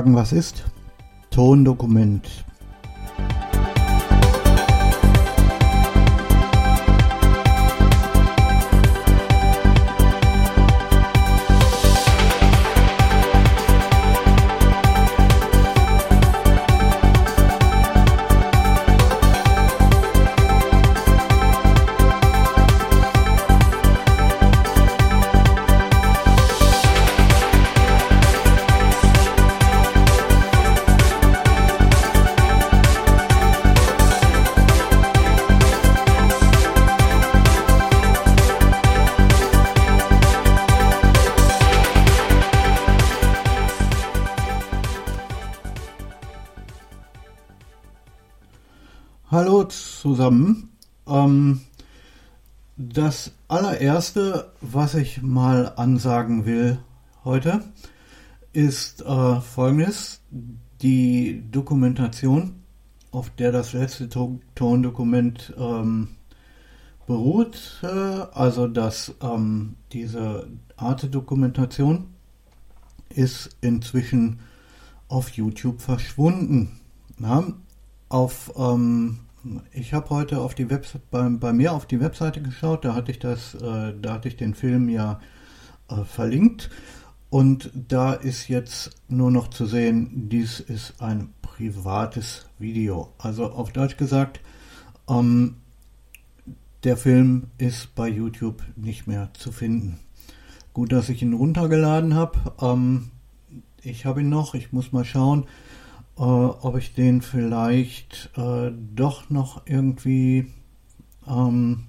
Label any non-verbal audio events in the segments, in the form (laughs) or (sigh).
Sagen, was ist? Tondokument. Zusammen. Ähm, das allererste, was ich mal ansagen will heute, ist äh, folgendes. Die Dokumentation, auf der das letzte to Tondokument ähm, beruht, äh, also dass ähm, diese Arte-Dokumentation ist inzwischen auf YouTube verschwunden. Na, auf, ähm, ich habe heute auf die Website bei, bei, mir auf die Webseite geschaut, da hatte ich das, äh, da hatte ich den Film ja äh, verlinkt und da ist jetzt nur noch zu sehen, dies ist ein privates Video. Also auf Deutsch gesagt, ähm, der Film ist bei YouTube nicht mehr zu finden. Gut, dass ich ihn runtergeladen habe. Ähm, ich habe ihn noch, ich muss mal schauen äh, ob ich den vielleicht äh, doch noch irgendwie ähm,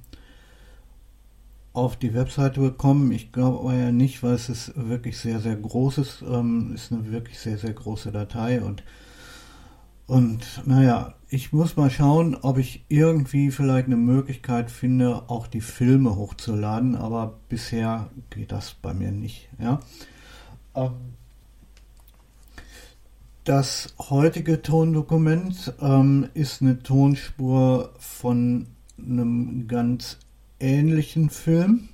auf die Webseite bekomme. Ich glaube aber ja nicht, weil es ist wirklich sehr, sehr groß ist. Ähm, ist eine wirklich sehr, sehr große Datei und und naja, ich muss mal schauen, ob ich irgendwie vielleicht eine Möglichkeit finde, auch die Filme hochzuladen, aber bisher geht das bei mir nicht. Ja. Ähm, das heutige Tondokument ähm, ist eine Tonspur von einem ganz ähnlichen Film,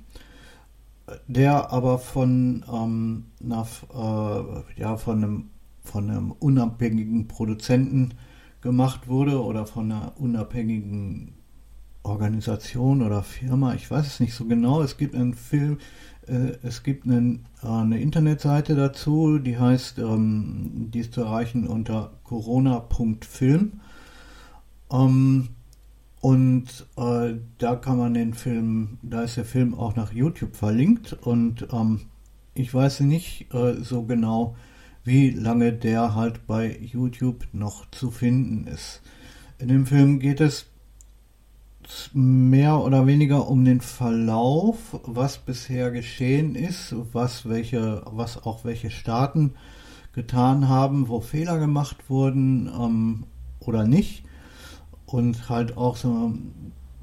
der aber von, ähm, nach, äh, ja, von, einem, von einem unabhängigen Produzenten gemacht wurde oder von einer unabhängigen Organisation oder Firma. Ich weiß es nicht so genau. Es gibt einen Film, es gibt einen, äh, eine Internetseite dazu, die heißt, ähm, die ist zu erreichen unter corona.film. Ähm, und äh, da kann man den Film, da ist der Film auch nach YouTube verlinkt und ähm, ich weiß nicht äh, so genau, wie lange der halt bei YouTube noch zu finden ist. In dem Film geht es mehr oder weniger um den Verlauf, was bisher geschehen ist, was welche, was auch welche Staaten getan haben, wo Fehler gemacht wurden ähm, oder nicht. Und halt auch so,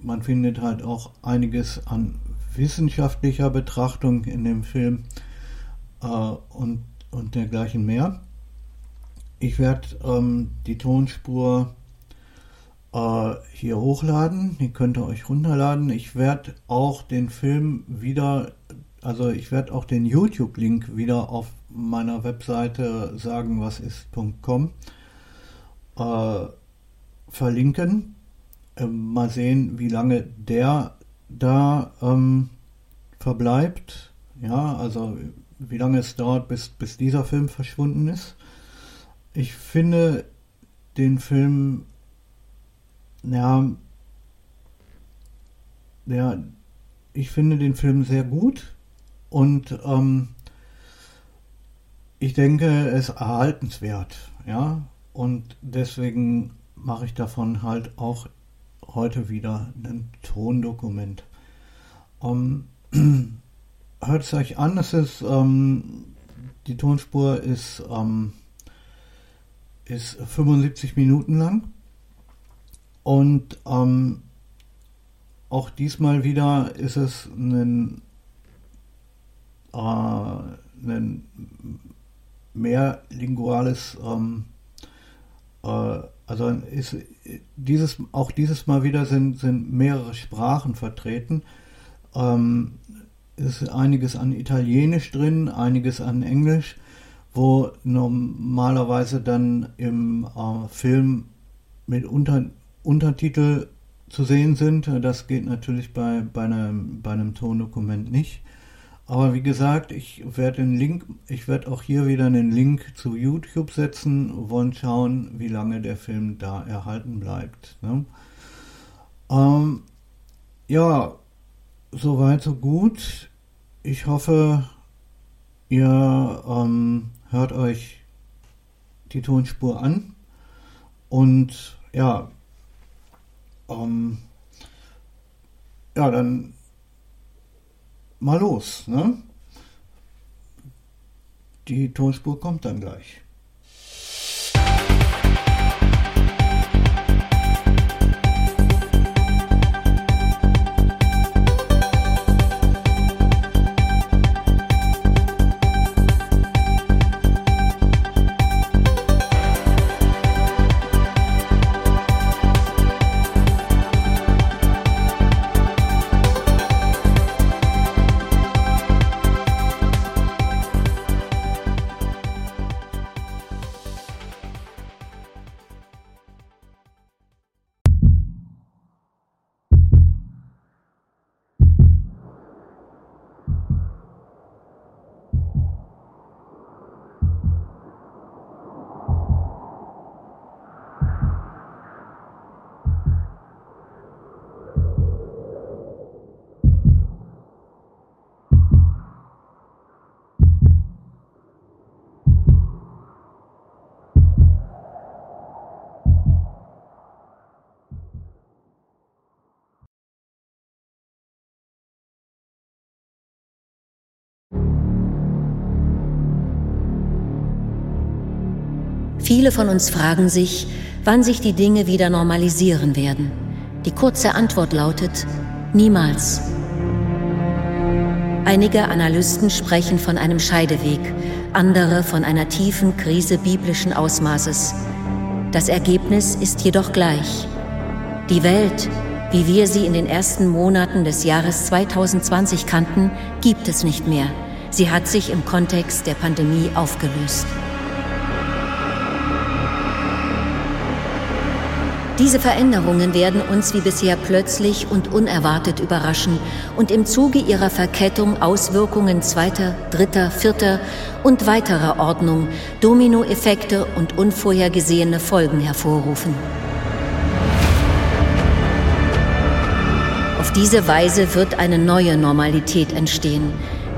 man findet halt auch einiges an wissenschaftlicher Betrachtung in dem Film äh, und, und dergleichen mehr. Ich werde ähm, die Tonspur hier hochladen. Die könnt ihr euch runterladen. Ich werde auch den Film wieder, also ich werde auch den YouTube-Link wieder auf meiner Webseite sagen, was ist.com äh, verlinken. Äh, mal sehen, wie lange der da ähm, verbleibt. Ja, also wie lange es dauert, bis, bis dieser Film verschwunden ist. Ich finde den Film ja, ja, ich finde den Film sehr gut und ähm, ich denke, es ist erhaltenswert, ja, und deswegen mache ich davon halt auch heute wieder ein Tondokument. Ähm, (clears throat) hört es euch an, es ist, ähm, die Tonspur ist, ähm, ist 75 Minuten lang und ähm, auch diesmal wieder ist es ein, äh, ein mehrlinguales, ähm, äh, also ist dieses, auch dieses Mal wieder sind, sind mehrere Sprachen vertreten. Ähm, ist einiges an Italienisch drin, einiges an Englisch, wo normalerweise dann im äh, Film mit Unter Untertitel zu sehen sind. Das geht natürlich bei, bei, einem, bei einem Tondokument nicht. Aber wie gesagt, ich werde den Link, ich werde auch hier wieder einen Link zu YouTube setzen, wollen schauen, wie lange der Film da erhalten bleibt. Ne? Ähm, ja, soweit so gut. Ich hoffe, ihr ähm, hört euch die Tonspur an und ja, ähm, ja, dann mal los. Ne? Die Tonspur kommt dann gleich. Viele von uns fragen sich, wann sich die Dinge wieder normalisieren werden. Die kurze Antwort lautet, niemals. Einige Analysten sprechen von einem Scheideweg, andere von einer tiefen Krise biblischen Ausmaßes. Das Ergebnis ist jedoch gleich. Die Welt, wie wir sie in den ersten Monaten des Jahres 2020 kannten, gibt es nicht mehr. Sie hat sich im Kontext der Pandemie aufgelöst. Diese Veränderungen werden uns wie bisher plötzlich und unerwartet überraschen und im Zuge ihrer Verkettung Auswirkungen zweiter, dritter, vierter und weiterer Ordnung, Dominoeffekte und unvorhergesehene Folgen hervorrufen. Auf diese Weise wird eine neue Normalität entstehen,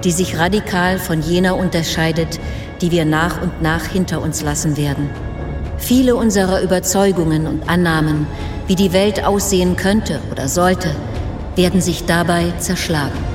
die sich radikal von jener unterscheidet, die wir nach und nach hinter uns lassen werden. Viele unserer Überzeugungen und Annahmen, wie die Welt aussehen könnte oder sollte, werden sich dabei zerschlagen.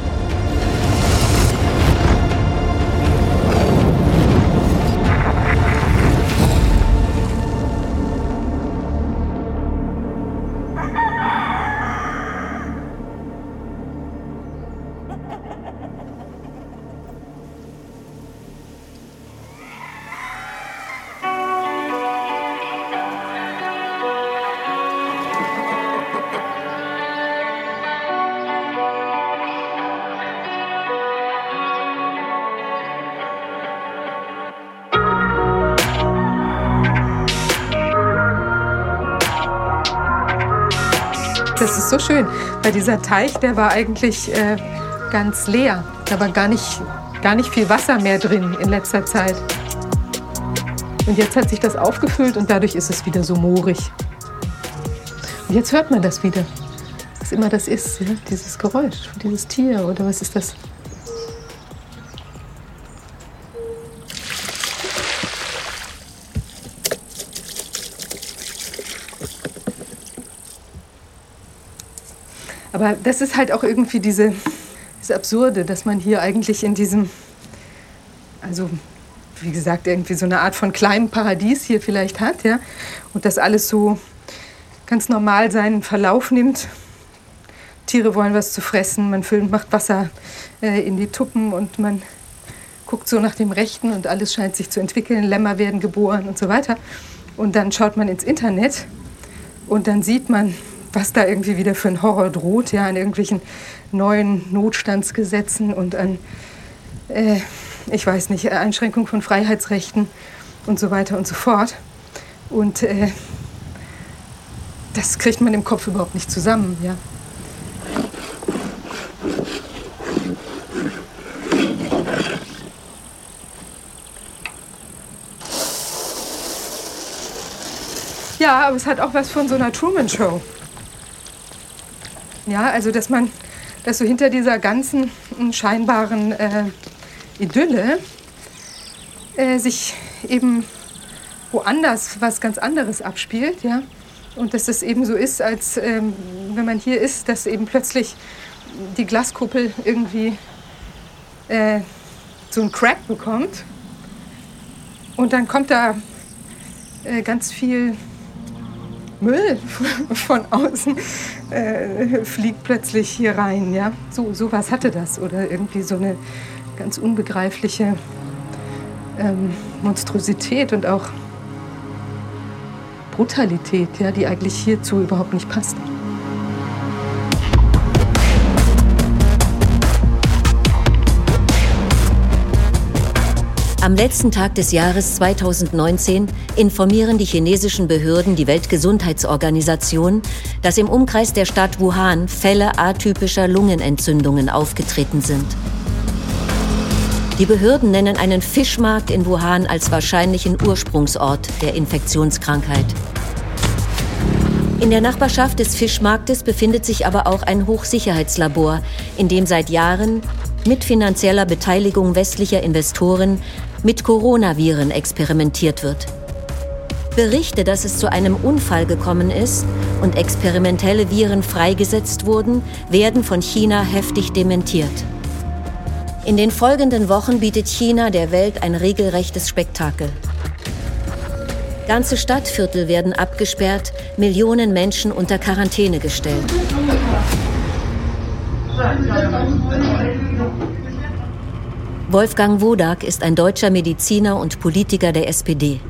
Weil dieser Teich, der war eigentlich äh, ganz leer. Da war gar nicht, gar nicht viel Wasser mehr drin in letzter Zeit. Und jetzt hat sich das aufgefüllt und dadurch ist es wieder so moorig. Und jetzt hört man das wieder. Was immer das ist, ja? dieses Geräusch, dieses Tier oder was ist das? Aber das ist halt auch irgendwie diese, das Absurde, dass man hier eigentlich in diesem, also wie gesagt, irgendwie so eine Art von kleinem Paradies hier vielleicht hat, ja, und das alles so ganz normal seinen Verlauf nimmt. Tiere wollen was zu fressen, man füllt, macht Wasser äh, in die Tuppen und man guckt so nach dem Rechten und alles scheint sich zu entwickeln, Lämmer werden geboren und so weiter. Und dann schaut man ins Internet und dann sieht man, was da irgendwie wieder für ein Horror droht, ja, an irgendwelchen neuen Notstandsgesetzen und an äh, ich weiß nicht, Einschränkung von Freiheitsrechten und so weiter und so fort. Und äh, das kriegt man im Kopf überhaupt nicht zusammen, ja. Ja, aber es hat auch was von so einer Truman-Show. Ja, also dass man, dass so hinter dieser ganzen scheinbaren äh, Idylle äh, sich eben woanders was ganz anderes abspielt, ja. Und dass das eben so ist, als ähm, wenn man hier ist, dass eben plötzlich die Glaskuppel irgendwie äh, so einen Crack bekommt. Und dann kommt da äh, ganz viel Müll (laughs) von außen äh, fliegt plötzlich hier rein. Ja? So, was hatte das. Oder irgendwie so eine ganz unbegreifliche ähm, Monstrosität und auch Brutalität, ja, die eigentlich hierzu überhaupt nicht passt. Am letzten Tag des Jahres 2019 informieren die chinesischen Behörden die Weltgesundheitsorganisation, dass im Umkreis der Stadt Wuhan Fälle atypischer Lungenentzündungen aufgetreten sind. Die Behörden nennen einen Fischmarkt in Wuhan als wahrscheinlichen Ursprungsort der Infektionskrankheit. In der Nachbarschaft des Fischmarktes befindet sich aber auch ein Hochsicherheitslabor, in dem seit Jahren mit finanzieller Beteiligung westlicher Investoren mit Coronaviren experimentiert wird. Berichte, dass es zu einem Unfall gekommen ist und experimentelle Viren freigesetzt wurden, werden von China heftig dementiert. In den folgenden Wochen bietet China der Welt ein regelrechtes Spektakel. Ganze Stadtviertel werden abgesperrt, Millionen Menschen unter Quarantäne gestellt. Wolfgang Wodak ist ein deutscher Mediziner und Politiker der SPD.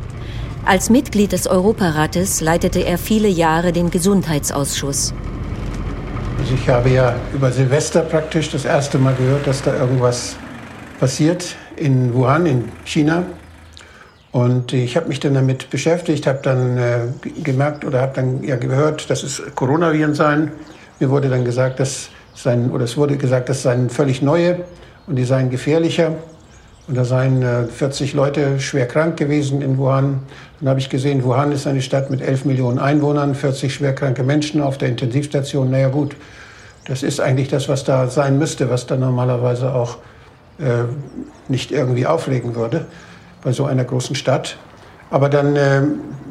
Als Mitglied des Europarates leitete er viele Jahre den Gesundheitsausschuss. Also ich habe ja über Silvester praktisch das erste Mal gehört, dass da irgendwas passiert in Wuhan, in China. Und ich habe mich dann damit beschäftigt, habe dann äh, gemerkt oder habe dann ja gehört, dass es Coronaviren seien. Mir wurde dann gesagt, dass seien, oder es wurde gesagt, das seien völlig neue und die seien gefährlicher. Und da seien 40 äh, Leute schwer krank gewesen in Wuhan. Dann habe ich gesehen, Wuhan ist eine Stadt mit 11 Millionen Einwohnern, 40 schwerkranke Menschen auf der Intensivstation. Naja gut, das ist eigentlich das, was da sein müsste, was da normalerweise auch äh, nicht irgendwie aufregen würde bei so einer großen Stadt. Aber dann äh,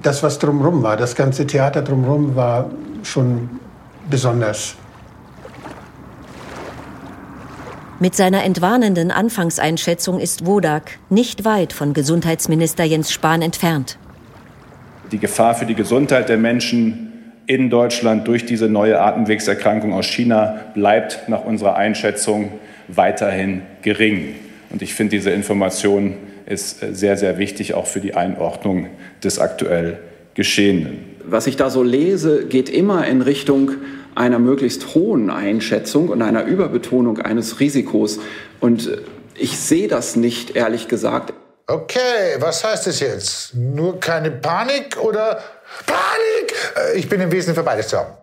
das, was drumherum war, das ganze Theater drumherum war schon besonders. Mit seiner entwarnenden Anfangseinschätzung ist Wodak nicht weit von Gesundheitsminister Jens Spahn entfernt. Die Gefahr für die Gesundheit der Menschen in Deutschland durch diese neue Atemwegserkrankung aus China bleibt nach unserer Einschätzung weiterhin gering. Und ich finde, diese Information ist sehr, sehr wichtig, auch für die Einordnung des aktuell Geschehenen. Was ich da so lese, geht immer in Richtung einer möglichst hohen Einschätzung und einer Überbetonung eines Risikos. Und ich sehe das nicht, ehrlich gesagt. Okay, was heißt das jetzt? Nur keine Panik oder Panik? Äh, ich bin im Wesentlichen für beides zu haben.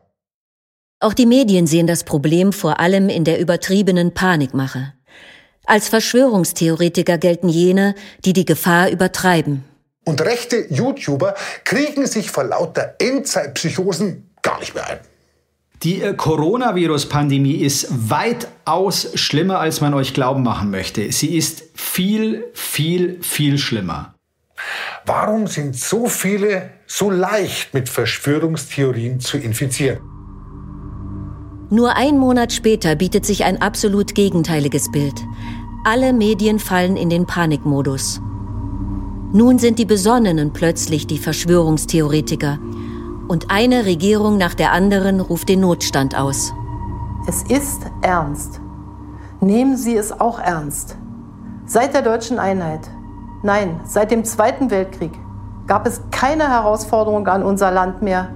Auch die Medien sehen das Problem vor allem in der übertriebenen Panikmache. Als Verschwörungstheoretiker gelten jene, die die Gefahr übertreiben. Und rechte YouTuber kriegen sich vor lauter Endzeitpsychosen gar nicht mehr ein. Die äh, Coronavirus-Pandemie ist weitaus schlimmer, als man euch glauben machen möchte. Sie ist viel, viel, viel schlimmer. Warum sind so viele so leicht mit Verschwörungstheorien zu infizieren? Nur ein Monat später bietet sich ein absolut gegenteiliges Bild. Alle Medien fallen in den Panikmodus. Nun sind die Besonnenen plötzlich die Verschwörungstheoretiker und eine Regierung nach der anderen ruft den Notstand aus. Es ist ernst. Nehmen Sie es auch ernst. Seit der deutschen Einheit, nein, seit dem Zweiten Weltkrieg, gab es keine Herausforderung an unser Land mehr,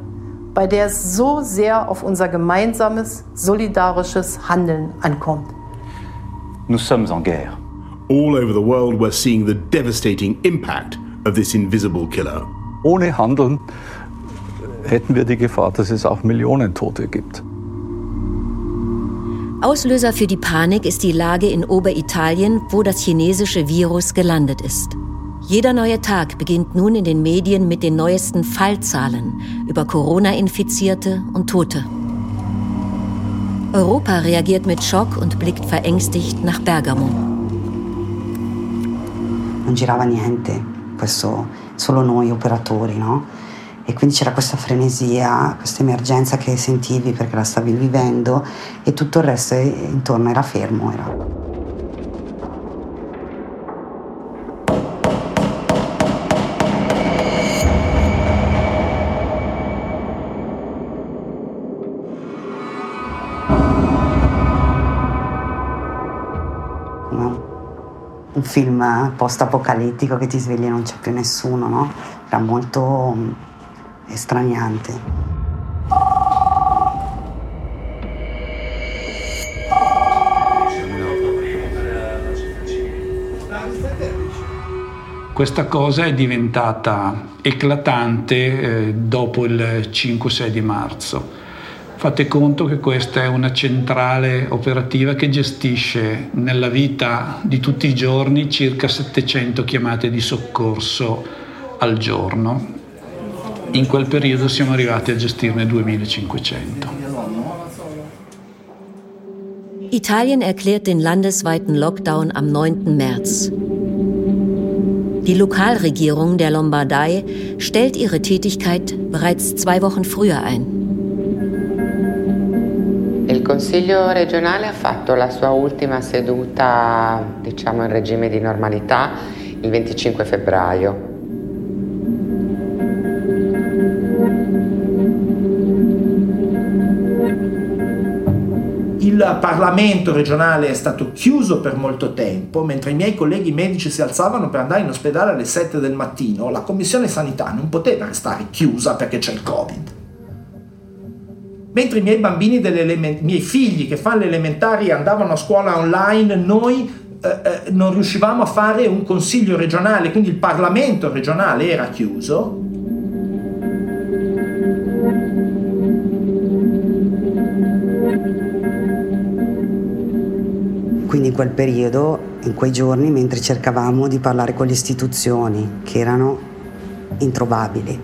bei der es so sehr auf unser gemeinsames, solidarisches Handeln ankommt. Nous sommes en guerre. all over the world, we're seeing the devastating impact of this invisible killer. Ohne Handeln hätten wir die Gefahr, dass es auch Millionen Tote gibt. Auslöser für die Panik ist die Lage in Oberitalien, wo das chinesische Virus gelandet ist. Jeder neue Tag beginnt nun in den Medien mit den neuesten Fallzahlen über Corona-Infizierte und Tote. Europa reagiert mit Schock und blickt verängstigt nach Bergamo. Non girava niente, questo, solo noi operatori, no? E quindi c'era questa frenesia, questa emergenza che sentivi perché la stavi vivendo e tutto il resto intorno era fermo. Era... un film post-apocalittico che ti svegli e non c'è più nessuno, no? Era molto estraniante. Questa cosa è diventata eclatante eh, dopo il 5-6 di marzo. Fate conto che questa è una centrale operativa che gestisce nella vita di tutti i giorni circa 700 chiamate di soccorso al giorno in quel periodo siamo arrivati a gestirne 2500. Italien erklärt den landesweiten Lockdown am 9. März. Die Lokalregierung der Lombardei stellt ihre Tätigkeit bereits zwei Wochen früher ein. Il Consiglio regionale ha fatto la sua ultima seduta, diciamo in regime di normalità, il 25 febbraio. Parlamento regionale è stato chiuso per molto tempo, mentre i miei colleghi medici si alzavano per andare in ospedale alle 7 del mattino, la commissione sanità non poteva restare chiusa perché c'è il Covid. Mentre i miei bambini, i miei figli che fanno le elementari andavano a scuola online, noi eh, eh, non riuscivamo a fare un consiglio regionale, quindi il Parlamento regionale era chiuso In quel periodo, in quei giorni, mentre cercavamo di parlare con le istituzioni che erano introvabili,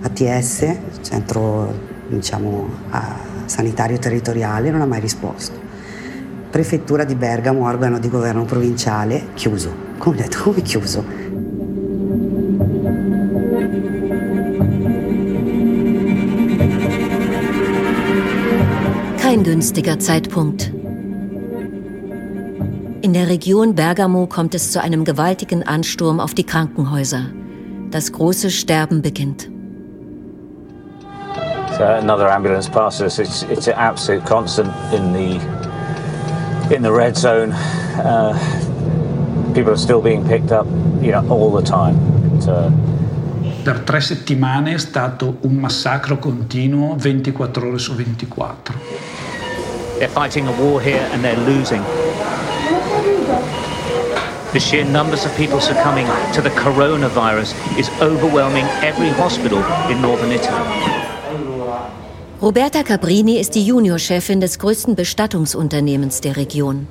ATS, centro diciamo, sanitario territoriale, non ha mai risposto. Prefettura di Bergamo, organo di governo provinciale, chiuso. Come detto, come chiuso? Kein günstiger Zeitpunkt. In der Region Bergamo kommt es zu einem gewaltigen Ansturm auf die Krankenhäuser. Das große Sterben beginnt. So another ambulance passes. It's, it's an absolute constant in the in the red zone. Uh, people are still being picked up, you know, all the time. Uh, per tre settimane è stato un massacro continuo 24 ore su 24. They're fighting a war here and they're losing. The sheer numbers of people succumbing to the coronavirus is overwhelming every hospital in northern Italy. Roberta Cabrini ist die Juniorchefin des größten Bestattungsunternehmens der Region.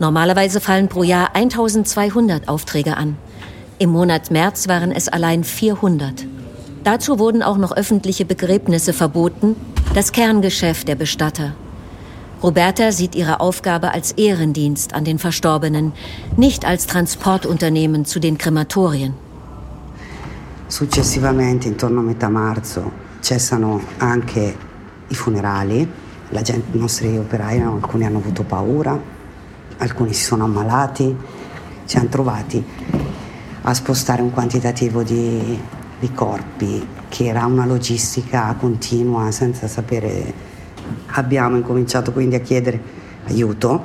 Normalerweise fallen pro Jahr 1200 Aufträge an. Im Monat März waren es allein 400. Dazu wurden auch noch öffentliche Begräbnisse verboten, das Kerngeschäft der Bestatter. Roberta sieht ihre Aufgabe als Ehrendienst an den Verstorbenen, nicht als Transportunternehmen zu den Krematorien. Successivamente, intorno a metà marzo, cessano anche i funerali. Gente, I nostri operai, alcuni hanno avuto paura, alcuni si sono ammalati. Ci hanno trovati a spostare un quantitativo di, di corpi che era una logistica continua senza sapere Abbiamo incominciato quindi a chiedere aiuto.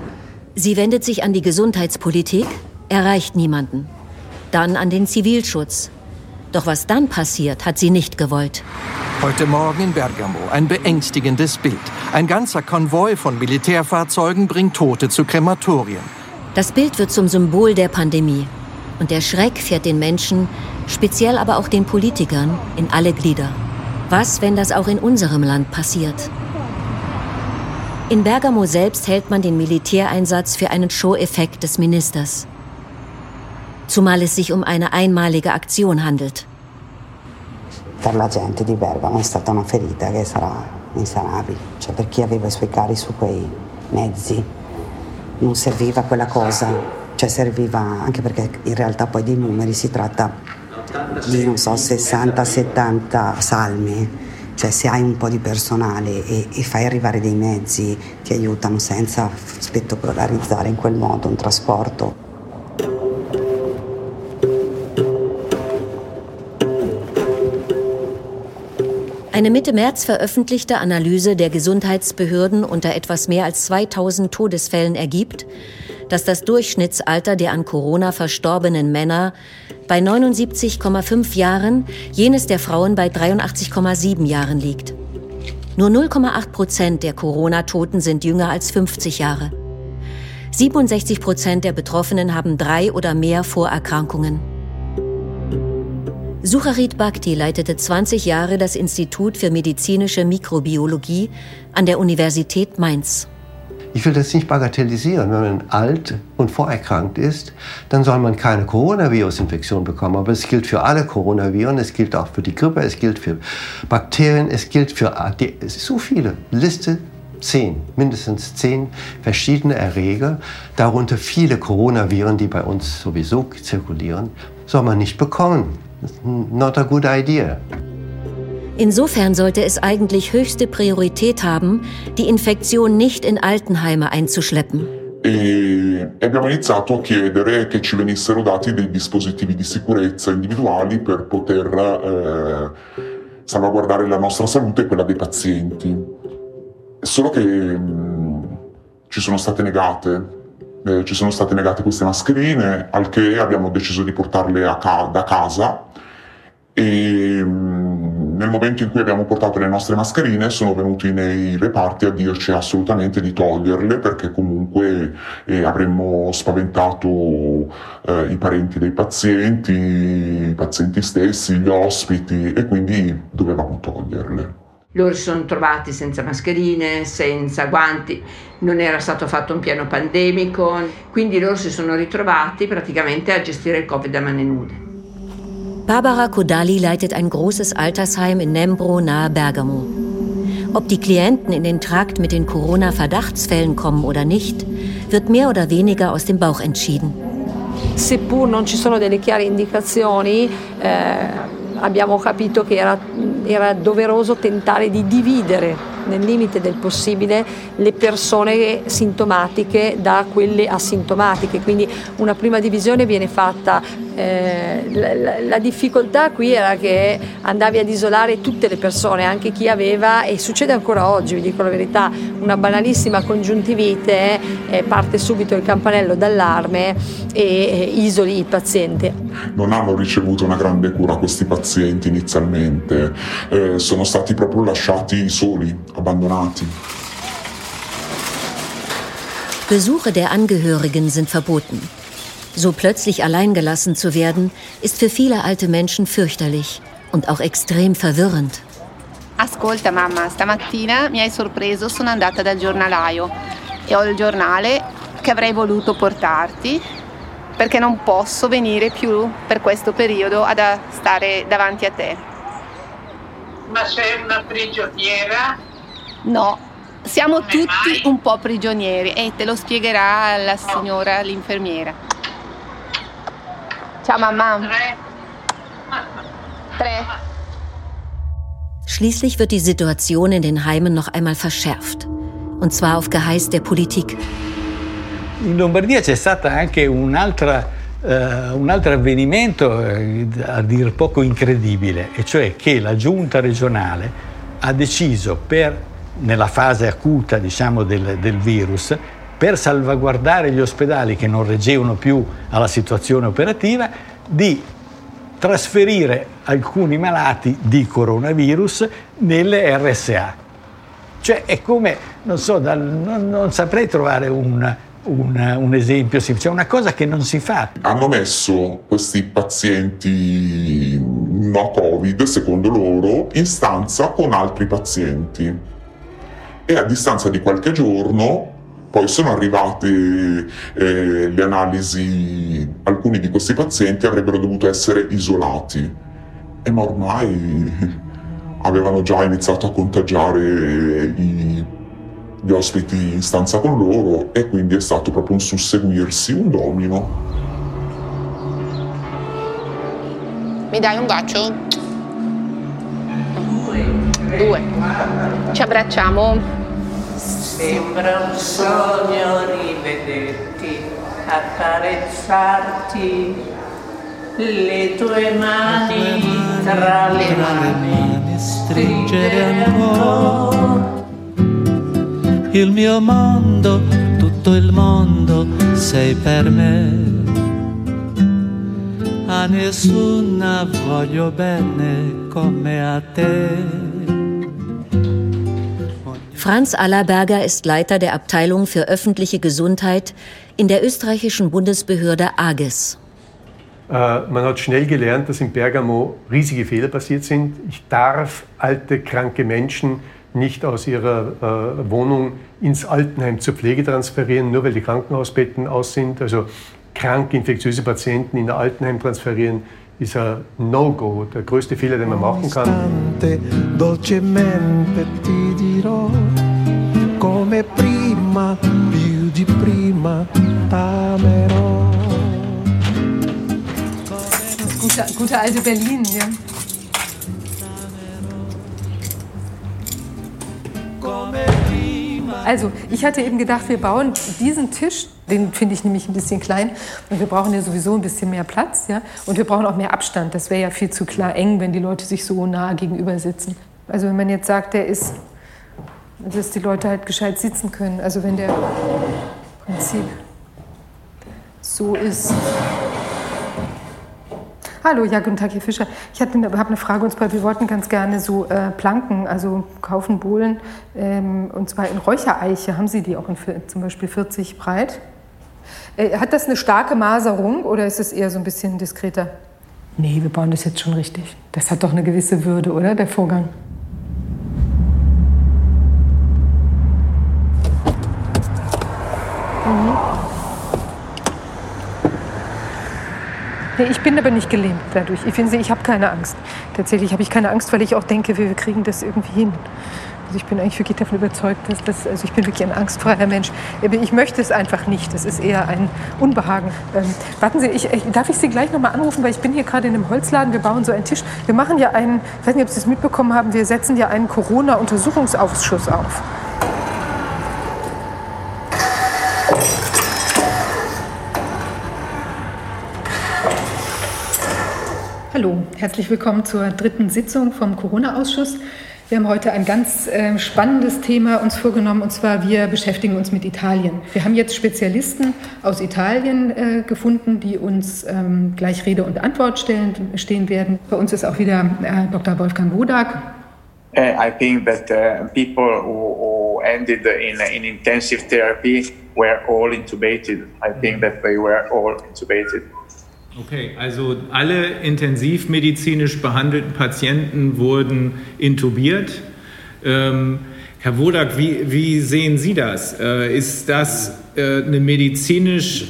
Sie wendet sich an die Gesundheitspolitik, erreicht niemanden. Dann an den Zivilschutz. Doch was dann passiert, hat sie nicht gewollt. Heute Morgen in Bergamo ein beängstigendes Bild. Ein ganzer Konvoi von Militärfahrzeugen bringt Tote zu Krematorien. Das Bild wird zum Symbol der Pandemie. Und der Schreck fährt den Menschen, speziell aber auch den Politikern, in alle Glieder. Was, wenn das auch in unserem Land passiert? In Bergamo selbst hält man den Militäreinsatz für einen Show-Effekt des Ministers. Zumal es sich um eine einmalige Aktion handelt. Per la gente di Bergamo è stata una ferita che sarà insanabile. Cioè per chi aveva i suoi cari su quei mezzi non serviva quella cosa. Cioè serviva anche perché in realtà poi di numeri si tratta di non so 60-70 salme cioè se hai un po' di personale e, e, fai arrivare dei mezzi ti aiutano senza spettacolarizzare in quel modo un trasporto. Eine Mitte März veröffentlichte Analyse der Gesundheitsbehörden unter etwas mehr als 2000 Todesfällen ergibt, dass das Durchschnittsalter der an Corona verstorbenen Männer bei 79,5 Jahren, jenes der Frauen bei 83,7 Jahren liegt. Nur 0,8 Prozent der Corona-Toten sind jünger als 50 Jahre. 67 Prozent der Betroffenen haben drei oder mehr Vorerkrankungen. Sucharit Bhakti leitete 20 Jahre das Institut für medizinische Mikrobiologie an der Universität Mainz. Ich will das nicht bagatellisieren. Wenn man alt und vorerkrankt ist, dann soll man keine Coronavirus-Infektion bekommen. Aber es gilt für alle Coronaviren, es gilt auch für die Grippe, es gilt für Bakterien, es gilt für so viele. Liste zehn, mindestens zehn verschiedene Erreger, darunter viele Coronaviren, die bei uns sowieso zirkulieren, soll man nicht bekommen. Not a good idea. Insofern sollte es eigentlich höchste Priorität haben, die Infektion nicht in Altenheime einzuschleppen. E abbiamo iniziato a chiedere che ci venissero dati dei dispositivi di sicurezza individuali per poter eh, salvaguardare la nostra salute e quella dei pazienti. Solo che mh, mm, ci sono state negate. Eh, ci sono state negate queste mascherine, al che abbiamo deciso di portarle ca- da casa e mm, nel momento in cui abbiamo portato le nostre mascherine sono venuti nei reparti a dirci assolutamente di toglierle perché comunque eh, avremmo spaventato eh, i parenti dei pazienti, i pazienti stessi, gli ospiti e quindi dovevamo toglierle. Loro si sono trovati senza mascherine, senza guanti, non era stato fatto un piano pandemico, quindi loro si sono ritrovati praticamente a gestire il Covid a mani nude. Barbara Kodali leitet ein großes Altersheim in Nembro nahe Bergamo. Ob die Klienten in den Trakt mit den Corona-Verdachtsfällen kommen oder nicht, wird mehr oder weniger aus dem Bauch entschieden. Seppur non ci sono delle chiare indicazioni, eh, abbiamo capito che era, era doveroso tentare di dividere nel limite del possibile le persone sintomatiche da quelle asintomatiche, quindi una prima divisione viene fatta eh, la, la, difficoltà qui era che andavi ad isolare tutte le persone, anche chi aveva, e succede ancora oggi, vi dico la verità, una banalissima congiuntivite, eh, parte subito il campanello d'allarme e eh, isoli il paziente. Non hanno ricevuto una grande cura questi pazienti inizialmente, eh, sono stati proprio lasciati soli, abbandonati. Besuche der Angehörigen sind verboten. So plötzlich alleingelassen zu werden, ist für viele alte Menschen fürchterlich und auch extrem verwirrend. Ascolta mamma, stamattina mi hai sorpreso, sono andata dal giornalaio e ho il giornale che avrei voluto portarti perché non posso venire più per questo periodo ad stare davanti a te. Ma sei una prigioniera? No, siamo tutti mai? un po' prigionieri e te lo spiegherà la signora, l'infermiera. Ciao Mama. Drei. Schließlich wird die Situation in den Heimen noch einmal verschärft. Und zwar auf Geheiß der Politik. In Lombardia c'è stato anche un'altra Uh, un altro avvenimento uh, a dir poco incredibile, e cioè che la giunta regionale ha deciso per, nella fase acuta diciamo, del, del, virus, per salvaguardare gli ospedali che non reggevano più alla situazione operativa, di trasferire alcuni malati di coronavirus nelle RSA. Cioè è come, non so, dal, non, non, saprei trovare un, una, un esempio semplice, è una cosa che non si fa. Hanno messo questi pazienti no Covid, secondo loro, in stanza con altri pazienti. E a distanza di qualche giorno poi sono arrivate eh, le analisi, alcuni di questi pazienti avrebbero dovuto essere isolati, e ma ormai avevano già iniziato a contagiare i, gli ospiti in stanza con loro e quindi è stato proprio un susseguirsi, un domino. Mi dai un bacio? Due. Ci abbracciamo. Sembra un sogno rivederti, accarezzarti le tue mani tra le mani, stringere ancora il mio mondo, tutto il mondo sei per me. A nessuna voglio bene come a te. Franz Allerberger ist Leiter der Abteilung für öffentliche Gesundheit in der österreichischen Bundesbehörde AGES. Äh, man hat schnell gelernt, dass in Bergamo riesige Fehler passiert sind. Ich darf alte, kranke Menschen nicht aus ihrer äh, Wohnung ins Altenheim zur Pflege transferieren, nur weil die Krankenhausbetten aus sind. Also kranke, infektiöse Patienten in ein Altenheim transferieren, ist ein No-Go, der größte Fehler, den man machen kann. Dolcemente ti dirò come prima, più di prima t'amerò. Gute, gute alte Berlin, ja. Also, ich hatte eben gedacht, wir bauen diesen Tisch, den finde ich nämlich ein bisschen klein, und wir brauchen ja sowieso ein bisschen mehr Platz, ja, und wir brauchen auch mehr Abstand. Das wäre ja viel zu klar eng, wenn die Leute sich so nah gegenüber sitzen. Also, wenn man jetzt sagt, der ist, dass die Leute halt gescheit sitzen können. Also, wenn der Prinzip so ist. Hallo, ja, guten Tag, Herr Fischer. Ich habe eine Frage und zwar, wir wollten ganz gerne so äh, Planken, also kaufen Bohlen, ähm, und zwar in Räuchereiche. Haben Sie die auch in zum Beispiel 40 breit? Äh, hat das eine starke Maserung oder ist es eher so ein bisschen diskreter? Nee, wir bauen das jetzt schon richtig. Das hat doch eine gewisse Würde, oder, der Vorgang? Mhm. Nee, ich bin aber nicht gelähmt dadurch. Ich finde, ich habe keine Angst. Tatsächlich habe ich keine Angst, weil ich auch denke, wir kriegen das irgendwie hin. Also ich bin eigentlich wirklich davon überzeugt, dass das, also ich bin wirklich ein angstfreier Mensch. Ich möchte es einfach nicht. Das ist eher ein Unbehagen. Ähm, warten Sie, ich, darf ich Sie gleich nochmal anrufen, weil ich bin hier gerade in einem Holzladen. Wir bauen so einen Tisch. Wir machen ja einen, ich weiß nicht, ob Sie es mitbekommen haben, wir setzen ja einen Corona-Untersuchungsausschuss auf. Hallo, herzlich willkommen zur dritten Sitzung vom Corona-Ausschuss. Wir haben heute ein ganz äh, spannendes Thema uns vorgenommen, und zwar wir beschäftigen uns mit Italien. Wir haben jetzt Spezialisten aus Italien äh, gefunden, die uns ähm, gleich Rede und Antwort stellen, stehen werden. Bei uns ist auch wieder äh, Dr. Wolfgang Wodak. Uh, I think that uh, people who, who ended in, in intensive therapy were all intubated. I think that they were all intubated. Okay, also alle intensivmedizinisch behandelten Patienten wurden intubiert. Ähm, Herr Wodak, wie, wie, sehen Sie das? Äh, ist das äh, eine medizinisch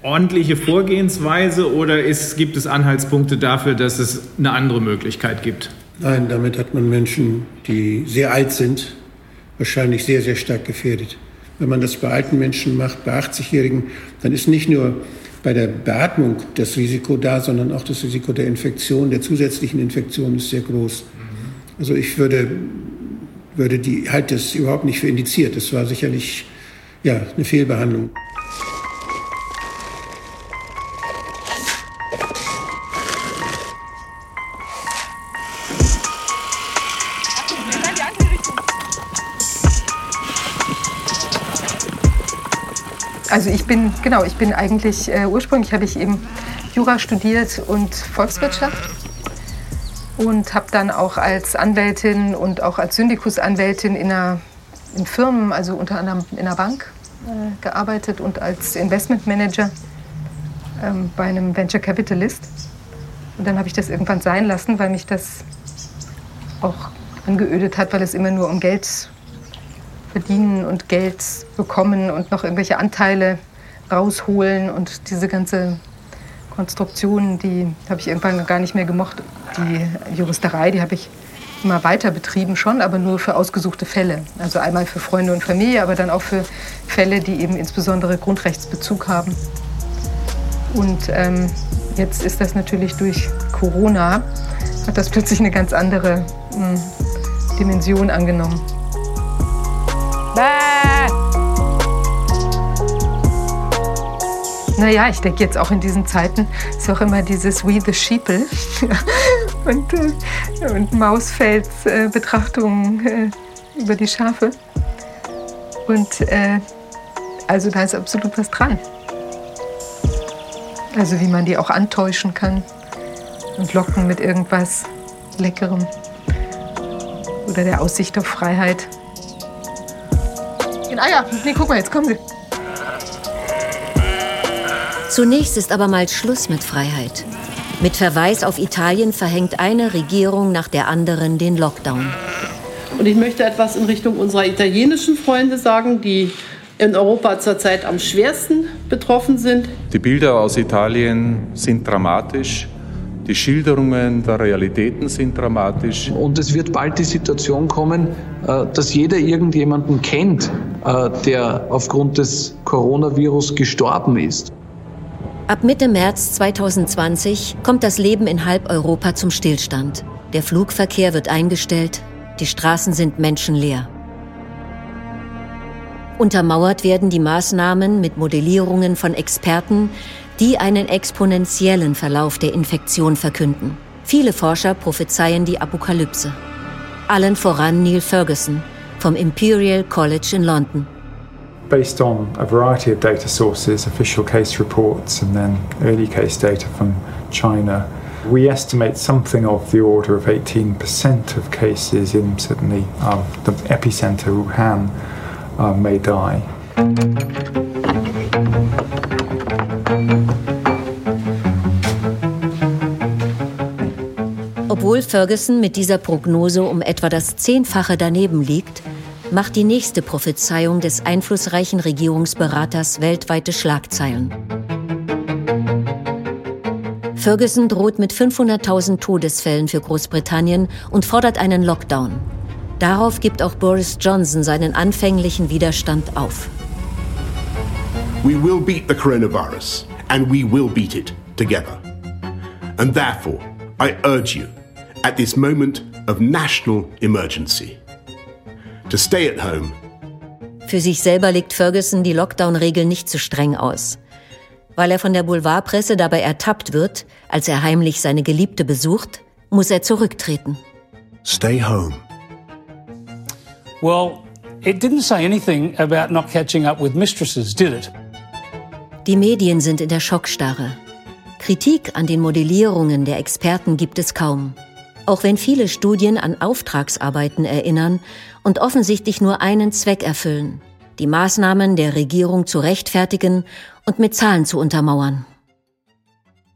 ordentliche Vorgehensweise oder ist, gibt es Anhaltspunkte dafür, dass es eine andere Möglichkeit gibt? Nein, damit hat man Menschen, die sehr alt sind, wahrscheinlich sehr, sehr stark gefährdet. Wenn man das bei alten Menschen macht, bei 80-Jährigen, dann ist nicht nur bei der Beatmung das Risiko da, sondern auch das Risiko der Infektion, der zusätzlichen Infektion ist sehr groß. Also ich würde, würde die, halte das überhaupt nicht für indiziert. Das war sicherlich ja, eine Fehlbehandlung. Also ich bin, genau, ich bin eigentlich, äh, ursprünglich habe ich eben Jura studiert und Volkswirtschaft und habe dann auch als Anwältin und auch als Syndikusanwältin in, einer, in Firmen, also unter anderem in einer Bank, äh, gearbeitet und als Investmentmanager ähm, bei einem Venture Capitalist. Und dann habe ich das irgendwann sein lassen, weil mich das auch angeödet hat, weil es immer nur um Geld verdienen und Geld bekommen und noch irgendwelche Anteile rausholen und diese ganze Konstruktion, die habe ich irgendwann gar nicht mehr gemocht. Die Juristerei, die habe ich immer weiter betrieben schon, aber nur für ausgesuchte Fälle. Also einmal für Freunde und Familie, aber dann auch für Fälle, die eben insbesondere Grundrechtsbezug haben. Und ähm, jetzt ist das natürlich durch Corona, hat das plötzlich eine ganz andere mh, hm, Dimension angenommen. Bäh! Naja, ich denke jetzt auch in diesen Zeiten ist auch immer dieses We the Sheeple (laughs) und, äh, und Mausfelds äh, Betrachtungen äh, über die Schafe. Und äh, also da ist absolut was dran. Also wie man die auch antäuschen kann und locken mit irgendwas Leckerem oder der Aussicht auf Freiheit. Ah ja, nee, guck mal, jetzt kommen sie. Zunächst ist aber mal Schluss mit Freiheit. Mit Verweis auf Italien verhängt eine Regierung nach der anderen den Lockdown. Und ich möchte etwas in Richtung unserer italienischen Freunde sagen, die in Europa zurzeit am schwersten betroffen sind. Die Bilder aus Italien sind dramatisch. Die Schilderungen der Realitäten sind dramatisch. Und es wird bald die Situation kommen, äh, dass jeder irgendjemanden kennt, der aufgrund des Coronavirus gestorben ist. Ab Mitte März 2020 kommt das Leben in halb Europa zum Stillstand. Der Flugverkehr wird eingestellt, die Straßen sind menschenleer. Untermauert werden die Maßnahmen mit Modellierungen von Experten, die einen exponentiellen Verlauf der Infektion verkünden. Viele Forscher prophezeien die Apokalypse. Allen voran Neil Ferguson vom Imperial College in London. based on a variety of data sources, official case reports, and then early case data from China. We estimate something of the order of 18% of cases in certainly um, the epicenter Wuhan uh, may die. Obwohl Ferguson mit dieser Prognose um etwa das Zehnfache daneben liegt, macht die nächste Prophezeiung des einflussreichen Regierungsberaters weltweite Schlagzeilen. Ferguson droht mit 500.000 Todesfällen für Großbritannien und fordert einen Lockdown. Darauf gibt auch Boris Johnson seinen anfänglichen Widerstand auf. We will beat the coronavirus and we will beat it together. And therefore, I urge you, at this moment of national emergency, to stay at home. Für sich selber legt Ferguson die Lockdown-Regeln nicht zu streng aus. Weil er von der Boulevardpresse dabei ertappt wird, als er heimlich seine Geliebte besucht, muss er zurücktreten. Stay home. Well, it didn't say anything about not catching up with mistresses, did it? Die Medien sind in der Schockstarre. Kritik an den Modellierungen der Experten gibt es kaum. Auch wenn viele Studien an Auftragsarbeiten erinnern und offensichtlich nur einen Zweck erfüllen, die Maßnahmen der Regierung zu rechtfertigen und mit Zahlen zu untermauern.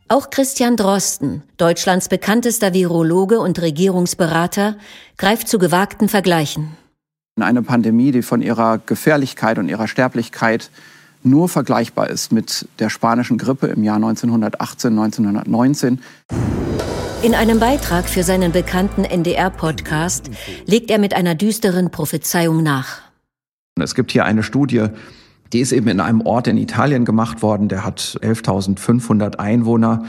Auch Christian Drosten, Deutschlands bekanntester Virologe und Regierungsberater, greift zu gewagten Vergleichen. Eine Pandemie, die von ihrer Gefährlichkeit und ihrer Sterblichkeit nur vergleichbar ist mit der spanischen Grippe im Jahr 1918, 1919. In einem Beitrag für seinen bekannten NDR-Podcast legt er mit einer düsteren Prophezeiung nach. Es gibt hier eine Studie, die ist eben in einem Ort in Italien gemacht worden, der hat 11.500 Einwohner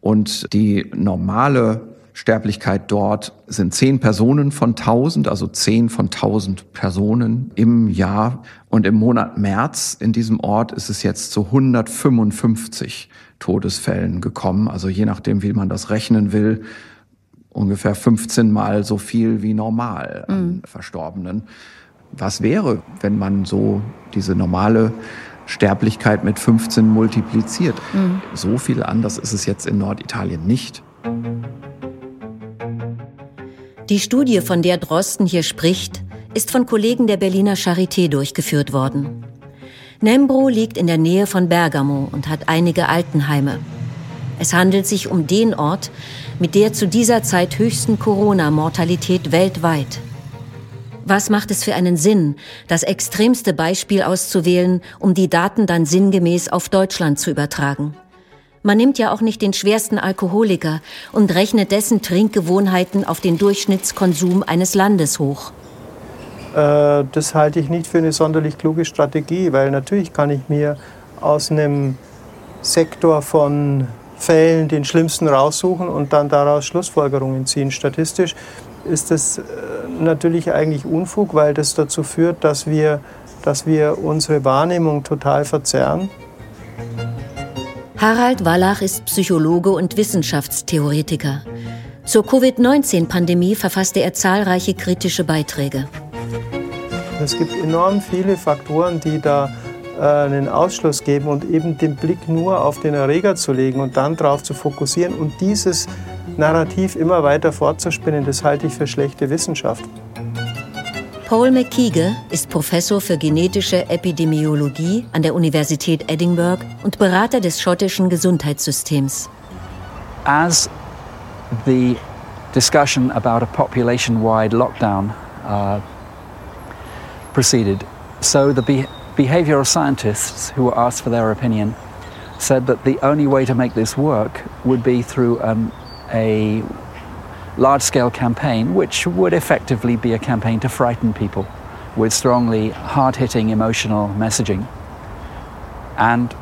und die normale Sterblichkeit dort sind zehn Personen von 1000, also zehn von 1000 Personen im Jahr. Und im Monat März in diesem Ort ist es jetzt zu 155 Todesfällen gekommen. Also je nachdem, wie man das rechnen will, ungefähr 15 Mal so viel wie normal an mhm. Verstorbenen. Was wäre, wenn man so diese normale Sterblichkeit mit 15 multipliziert? Mhm. So viel anders ist es jetzt in Norditalien nicht. Die Studie, von der Drosten hier spricht, ist von Kollegen der Berliner Charité durchgeführt worden. Nembro liegt in der Nähe von Bergamo und hat einige Altenheime. Es handelt sich um den Ort mit der zu dieser Zeit höchsten Corona-Mortalität weltweit. Was macht es für einen Sinn, das extremste Beispiel auszuwählen, um die Daten dann sinngemäß auf Deutschland zu übertragen? Man nimmt ja auch nicht den schwersten Alkoholiker und rechnet dessen Trinkgewohnheiten auf den Durchschnittskonsum eines Landes hoch. Äh, das halte ich nicht für eine sonderlich kluge Strategie, weil natürlich kann ich mir aus einem Sektor von Fällen den schlimmsten raussuchen und dann daraus Schlussfolgerungen ziehen. Statistisch ist das äh, natürlich eigentlich Unfug, weil das dazu führt, dass wir, dass wir unsere Wahrnehmung total verzerren. Harald Wallach ist Psychologe und Wissenschaftstheoretiker. Zur Covid-19-Pandemie verfasste er zahlreiche kritische Beiträge. Es gibt enorm viele Faktoren, die da äh, einen Ausschluss geben und eben den Blick nur auf den Erreger zu legen und dann darauf zu fokussieren und dieses Narrativ immer weiter fortzuspinnen, das halte ich für schlechte Wissenschaft. Paul McKeege ist Professor für genetische Epidemiologie an der Universität Edinburgh und Berater des schottischen Gesundheitssystems. As the discussion about a population-wide lockdown uh, proceeded, so the be behavioral scientists who were asked for their opinion said that the only way to make this work would be through um, a large scale campaign, which would effectively be a campaign to frighten people with strongly hard hitting emotional messaging. And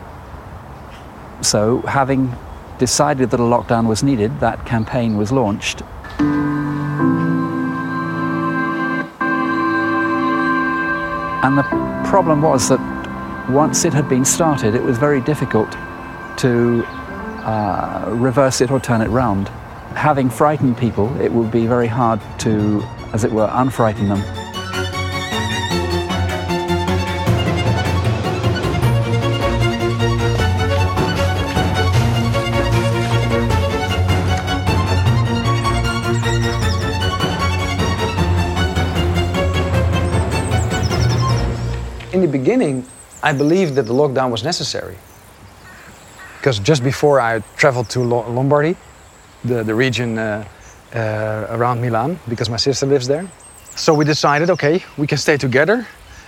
so, having decided that a lockdown was needed, that campaign was launched. And the problem was that once it had been started, it was very difficult to uh, reverse it or turn it round. Having frightened people, it would be very hard to, as it were, unfrighten them. I believed that the lockdown was necessary. Because just before I traveled to Lombardy, the, the region uh, uh, around Milan, because my sister lives there. So we decided, okay, we can stay together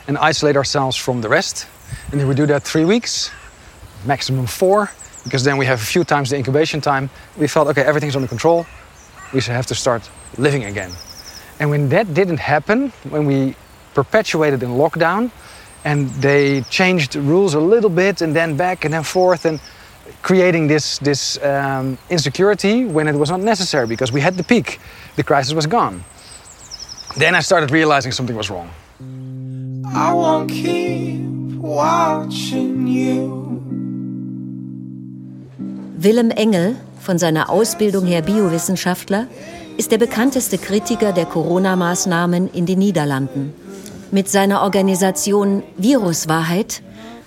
and isolate ourselves from the rest. And we do that three weeks, maximum four, because then we have a few times the incubation time, we felt, okay, everything's under control. We should have to start living again. And when that didn't happen, when we perpetuated in lockdown, and they changed the rules a little bit and then back and then forth, and creating this, this um, insecurity when it was not necessary because we had the peak, the crisis was gone. Then I started realizing something was wrong. I won't keep watching you. Willem Engel, von seiner Ausbildung her Biowissenschaftler, ist der bekannteste Kritiker der Corona-Maßnahmen in den Niederlanden. Mit seiner Organisation Viruswahrheit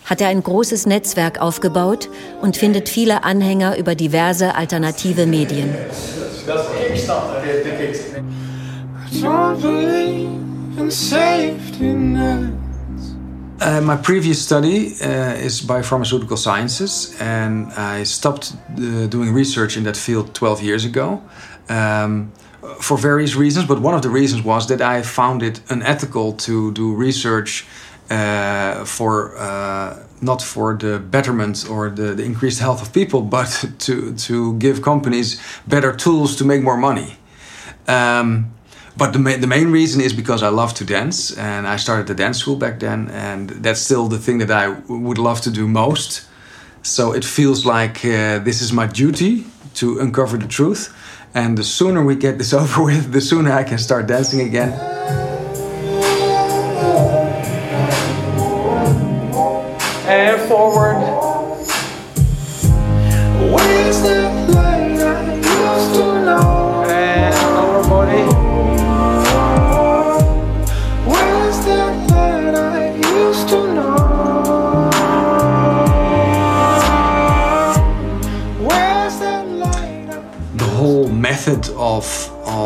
hat er ein großes Netzwerk aufgebaut und findet viele Anhänger über diverse alternative Medien. Uh, my previous study uh, is biopharmaceutical sciences, and I stopped uh, doing research in that field 12 years ago um, for various reasons. But one of the reasons was that I found it unethical to do research uh, for uh, not for the betterment or the, the, increased health of people, (laughs) but to to give companies better tools to make more money. Um, but the, ma- the main reason is because I love to dance, and I started the dance school back then, and that's still the thing that I w- would love to do most. So it feels like uh, this is my duty to uncover the truth, and the sooner we get this (laughs) over with, the sooner I can start dancing again. and forward.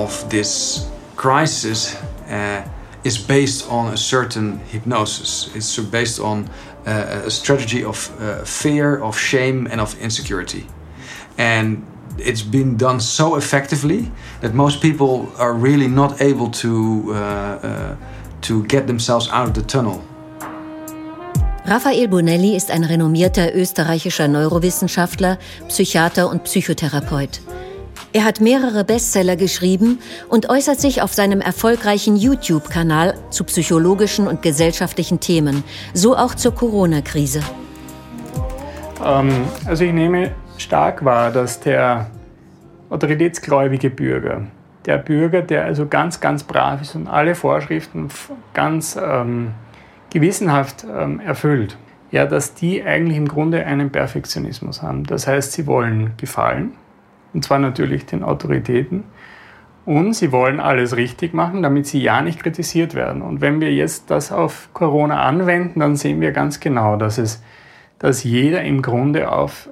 Of this crisis uh, is based on a certain hypnosis. It's based on uh, a strategy of uh, fear, of shame, and of insecurity. And it's been done so effectively that most people are really not able to, uh, uh to get themselves out of the tunnel. Raphael Bonelli ist ein renommierter österreichischer Neurowissenschaftler, Psychiater und Psychotherapeut. Er hat mehrere Bestseller geschrieben und äußert sich auf seinem erfolgreichen YouTube-Kanal zu psychologischen und gesellschaftlichen Themen, so auch zur Corona-Krise. Ähm, also ich nehme stark wahr, dass der autoritätsgläubige Bürger, der Bürger, der also ganz, ganz brav ist und alle Vorschriften ganz ähm, gewissenhaft ähm, erfüllt, ja, dass die eigentlich im Grunde einen Perfektionismus haben. Das heißt, sie wollen gefallen, und zwar natürlich den Autoritäten, und sie wollen alles richtig machen, damit sie ja nicht kritisiert werden. Und wenn wir jetzt das auf Corona anwenden, dann sehen wir ganz genau, dass, es, dass jeder im Grunde auf,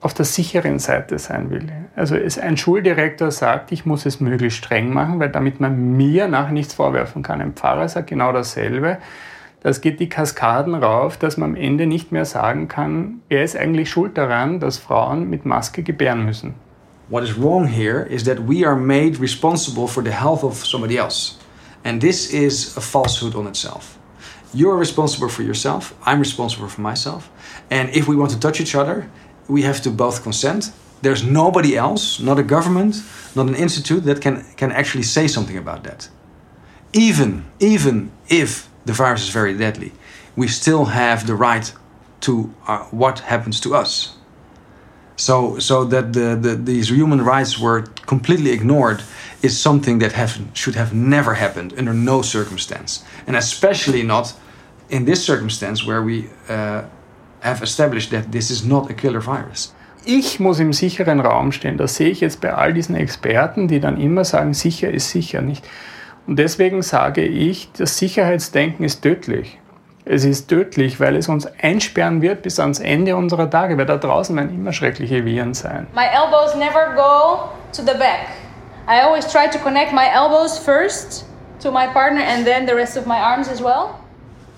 auf der sicheren Seite sein will. Also es, ein Schuldirektor sagt, ich muss es möglichst streng machen, weil damit man mir nachher nichts vorwerfen kann. Ein Pfarrer sagt genau dasselbe. Das geht die Kaskaden rauf, dass man am Ende nicht mehr sagen kann, wer ist eigentlich schuld daran, dass Frauen mit Maske gebären müssen. What is wrong here is that we are made responsible for the health of somebody else. And this is a falsehood on itself. You're responsible for yourself, I'm responsible for myself. And if we want to touch each other, we have to both consent. There's nobody else, not a government, not an institute that can, can actually say something about that. Even, even if the virus is very deadly, we still have the right to uh, what happens to us. So, so that the, the, these human rights were completely ignored is something that have, should have never happened under no circumstance. And especially not in this circumstance where we uh, have established that this is not a killer virus. Ich muss im sicheren Raum stehen. Das sehe ich jetzt bei all diesen Experten, die dann immer sagen, sicher ist sicher nicht. Und deswegen sage ich, das Sicherheitsdenken ist tödlich. Es ist tödlich, weil es uns einsperren wird bis ans Ende unserer Tage, weil da draußen werden immer schreckliche Viren sein. My elbows never go to the back. I always try to connect my elbows first to my partner and then the rest of my arms as well.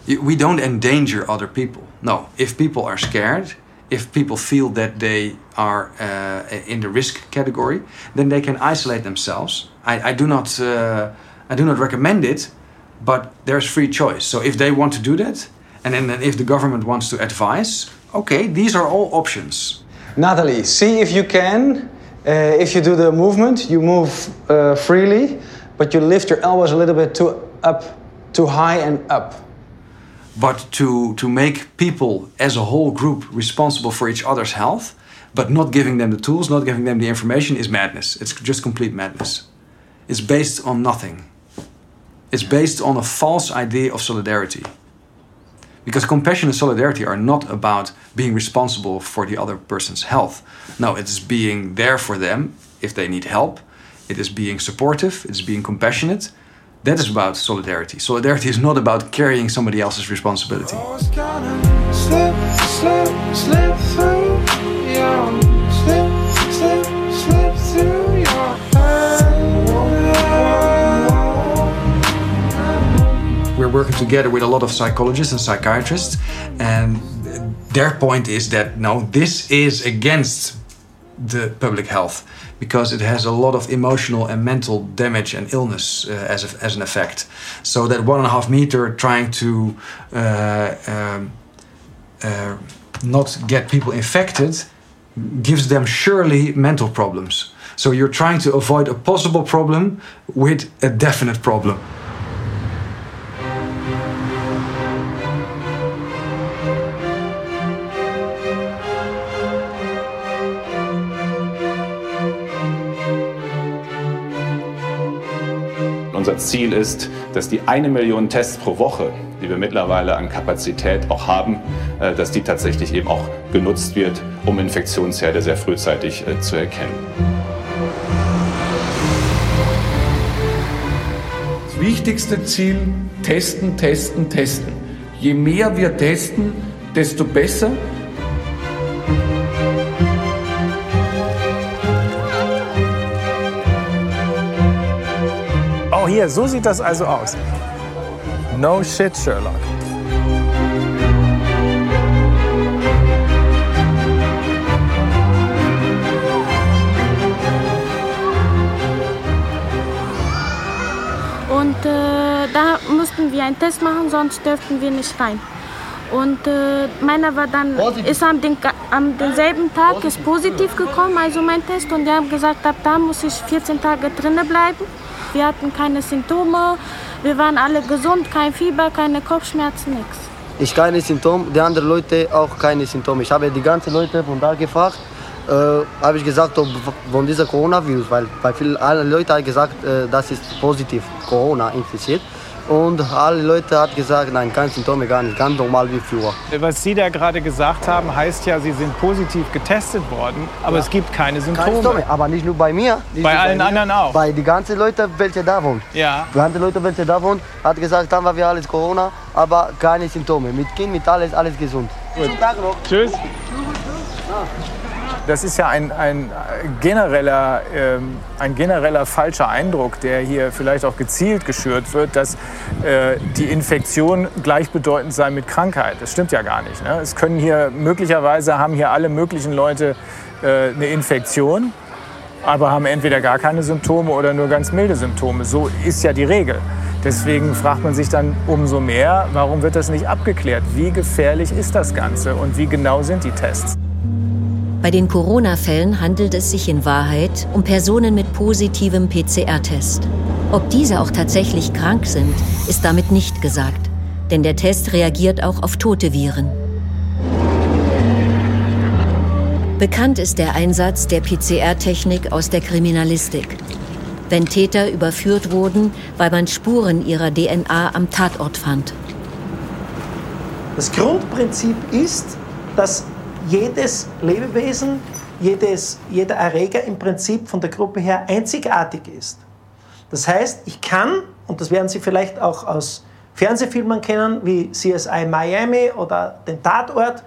We don't endanger other people. No, if people are scared, if people feel that they are uh, in the risk category, then they can isolate themselves. I, I do not. Uh, I do not recommend it, but there's free choice. So if they want to do that, and then if the government wants to advise, okay, these are all options. Natalie, see if you can. Uh, if you do the movement, you move uh, freely, but you lift your elbows a little bit too up, too high and up. But to, to make people as a whole group responsible for each other's health, but not giving them the tools, not giving them the information, is madness. It's just complete madness. It's based on nothing. It's based on a false idea of solidarity. Because compassion and solidarity are not about being responsible for the other person's health. No, it is being there for them if they need help. It is being supportive, it is being compassionate. That is about solidarity. Solidarity is not about carrying somebody else's responsibility. Working together with a lot of psychologists and psychiatrists, and their point is that no, this is against the public health because it has a lot of emotional and mental damage and illness uh, as, a, as an effect. So that one and a half meter trying to uh, um, uh, not get people infected gives them surely mental problems. So you're trying to avoid a possible problem with a definite problem. Unser Ziel ist, dass die eine Million Tests pro Woche, die wir mittlerweile an Kapazität auch haben, äh, dass die tatsächlich eben auch genutzt wird, um Infektionsherde sehr frühzeitig äh, zu erkennen. Das wichtigste Ziel, testen, testen, testen. Je mehr wir testen, desto besser. Hier, so sieht das also aus. No shit, Sherlock. Und äh, da mussten wir einen Test machen, sonst dürften wir nicht rein. Und äh, meiner war dann, ist am, den, am denselben Tag ist positiv gekommen, also mein Test. Und die haben gesagt, ab da muss ich 14 Tage drinnen bleiben. Wir hatten keine Symptome, wir waren alle gesund, kein Fieber, keine Kopfschmerzen, nichts. Ich keine Symptome, die anderen Leute auch keine Symptome. Ich habe die ganzen Leute von da gefragt, äh, habe ich gesagt, ob von dieser Coronavirus, weil bei vielen alle Leute haben gesagt, äh, das ist positiv Corona infiziert. Und alle Leute haben gesagt, nein, keine Symptome, gar nicht, ganz normal wie früher. Was Sie da gerade gesagt haben, heißt ja, Sie sind positiv getestet worden, aber Ja. es gibt keine Symptome. Keine Symptome, aber nicht nur bei mir. Nicht Bei allen mir, anderen auch? Bei den ganzen Leuten, welche da wohnen. Ja. Die ganzen Leute, welche da wohnen, hat gesagt, dann war wir alles Corona, aber keine Symptome. Mit Kind, mit alles, alles gesund. Schönen Tag noch. Tschüss. Das ist ja ein, ein, genereller, ähm, ein genereller falscher Eindruck, der hier vielleicht auch gezielt geschürt wird, dass äh, die Infektion gleichbedeutend sei mit Krankheit. Das stimmt ja gar nicht. Ne? Es können hier möglicherweise haben hier alle möglichen Leute äh, eine Infektion, aber haben entweder gar keine Symptome oder nur ganz milde Symptome. So ist ja die Regel. Deswegen fragt man sich dann umso mehr, warum wird das nicht abgeklärt? Wie gefährlich ist das Ganze und wie genau sind die Tests? Bei den Corona-Fällen handelt es sich in Wahrheit um Personen mit positivem PCR-Test. Ob diese auch tatsächlich krank sind, ist damit nicht gesagt, denn der Test reagiert auch auf tote Viren. Bekannt ist der Einsatz der PCR-Technik aus der Kriminalistik. Wenn Täter überführt wurden, weil man Spuren ihrer DNA am Tatort fand. Das Grundprinzip ist, dass jedes Lebewesen, jedes, jeder Erreger im Prinzip von der Gruppe her einzigartig ist. Das heißt, ich kann, und das werden Sie vielleicht auch aus Fernsehfilmen kennen, wie CSI Miami oder den Tatort,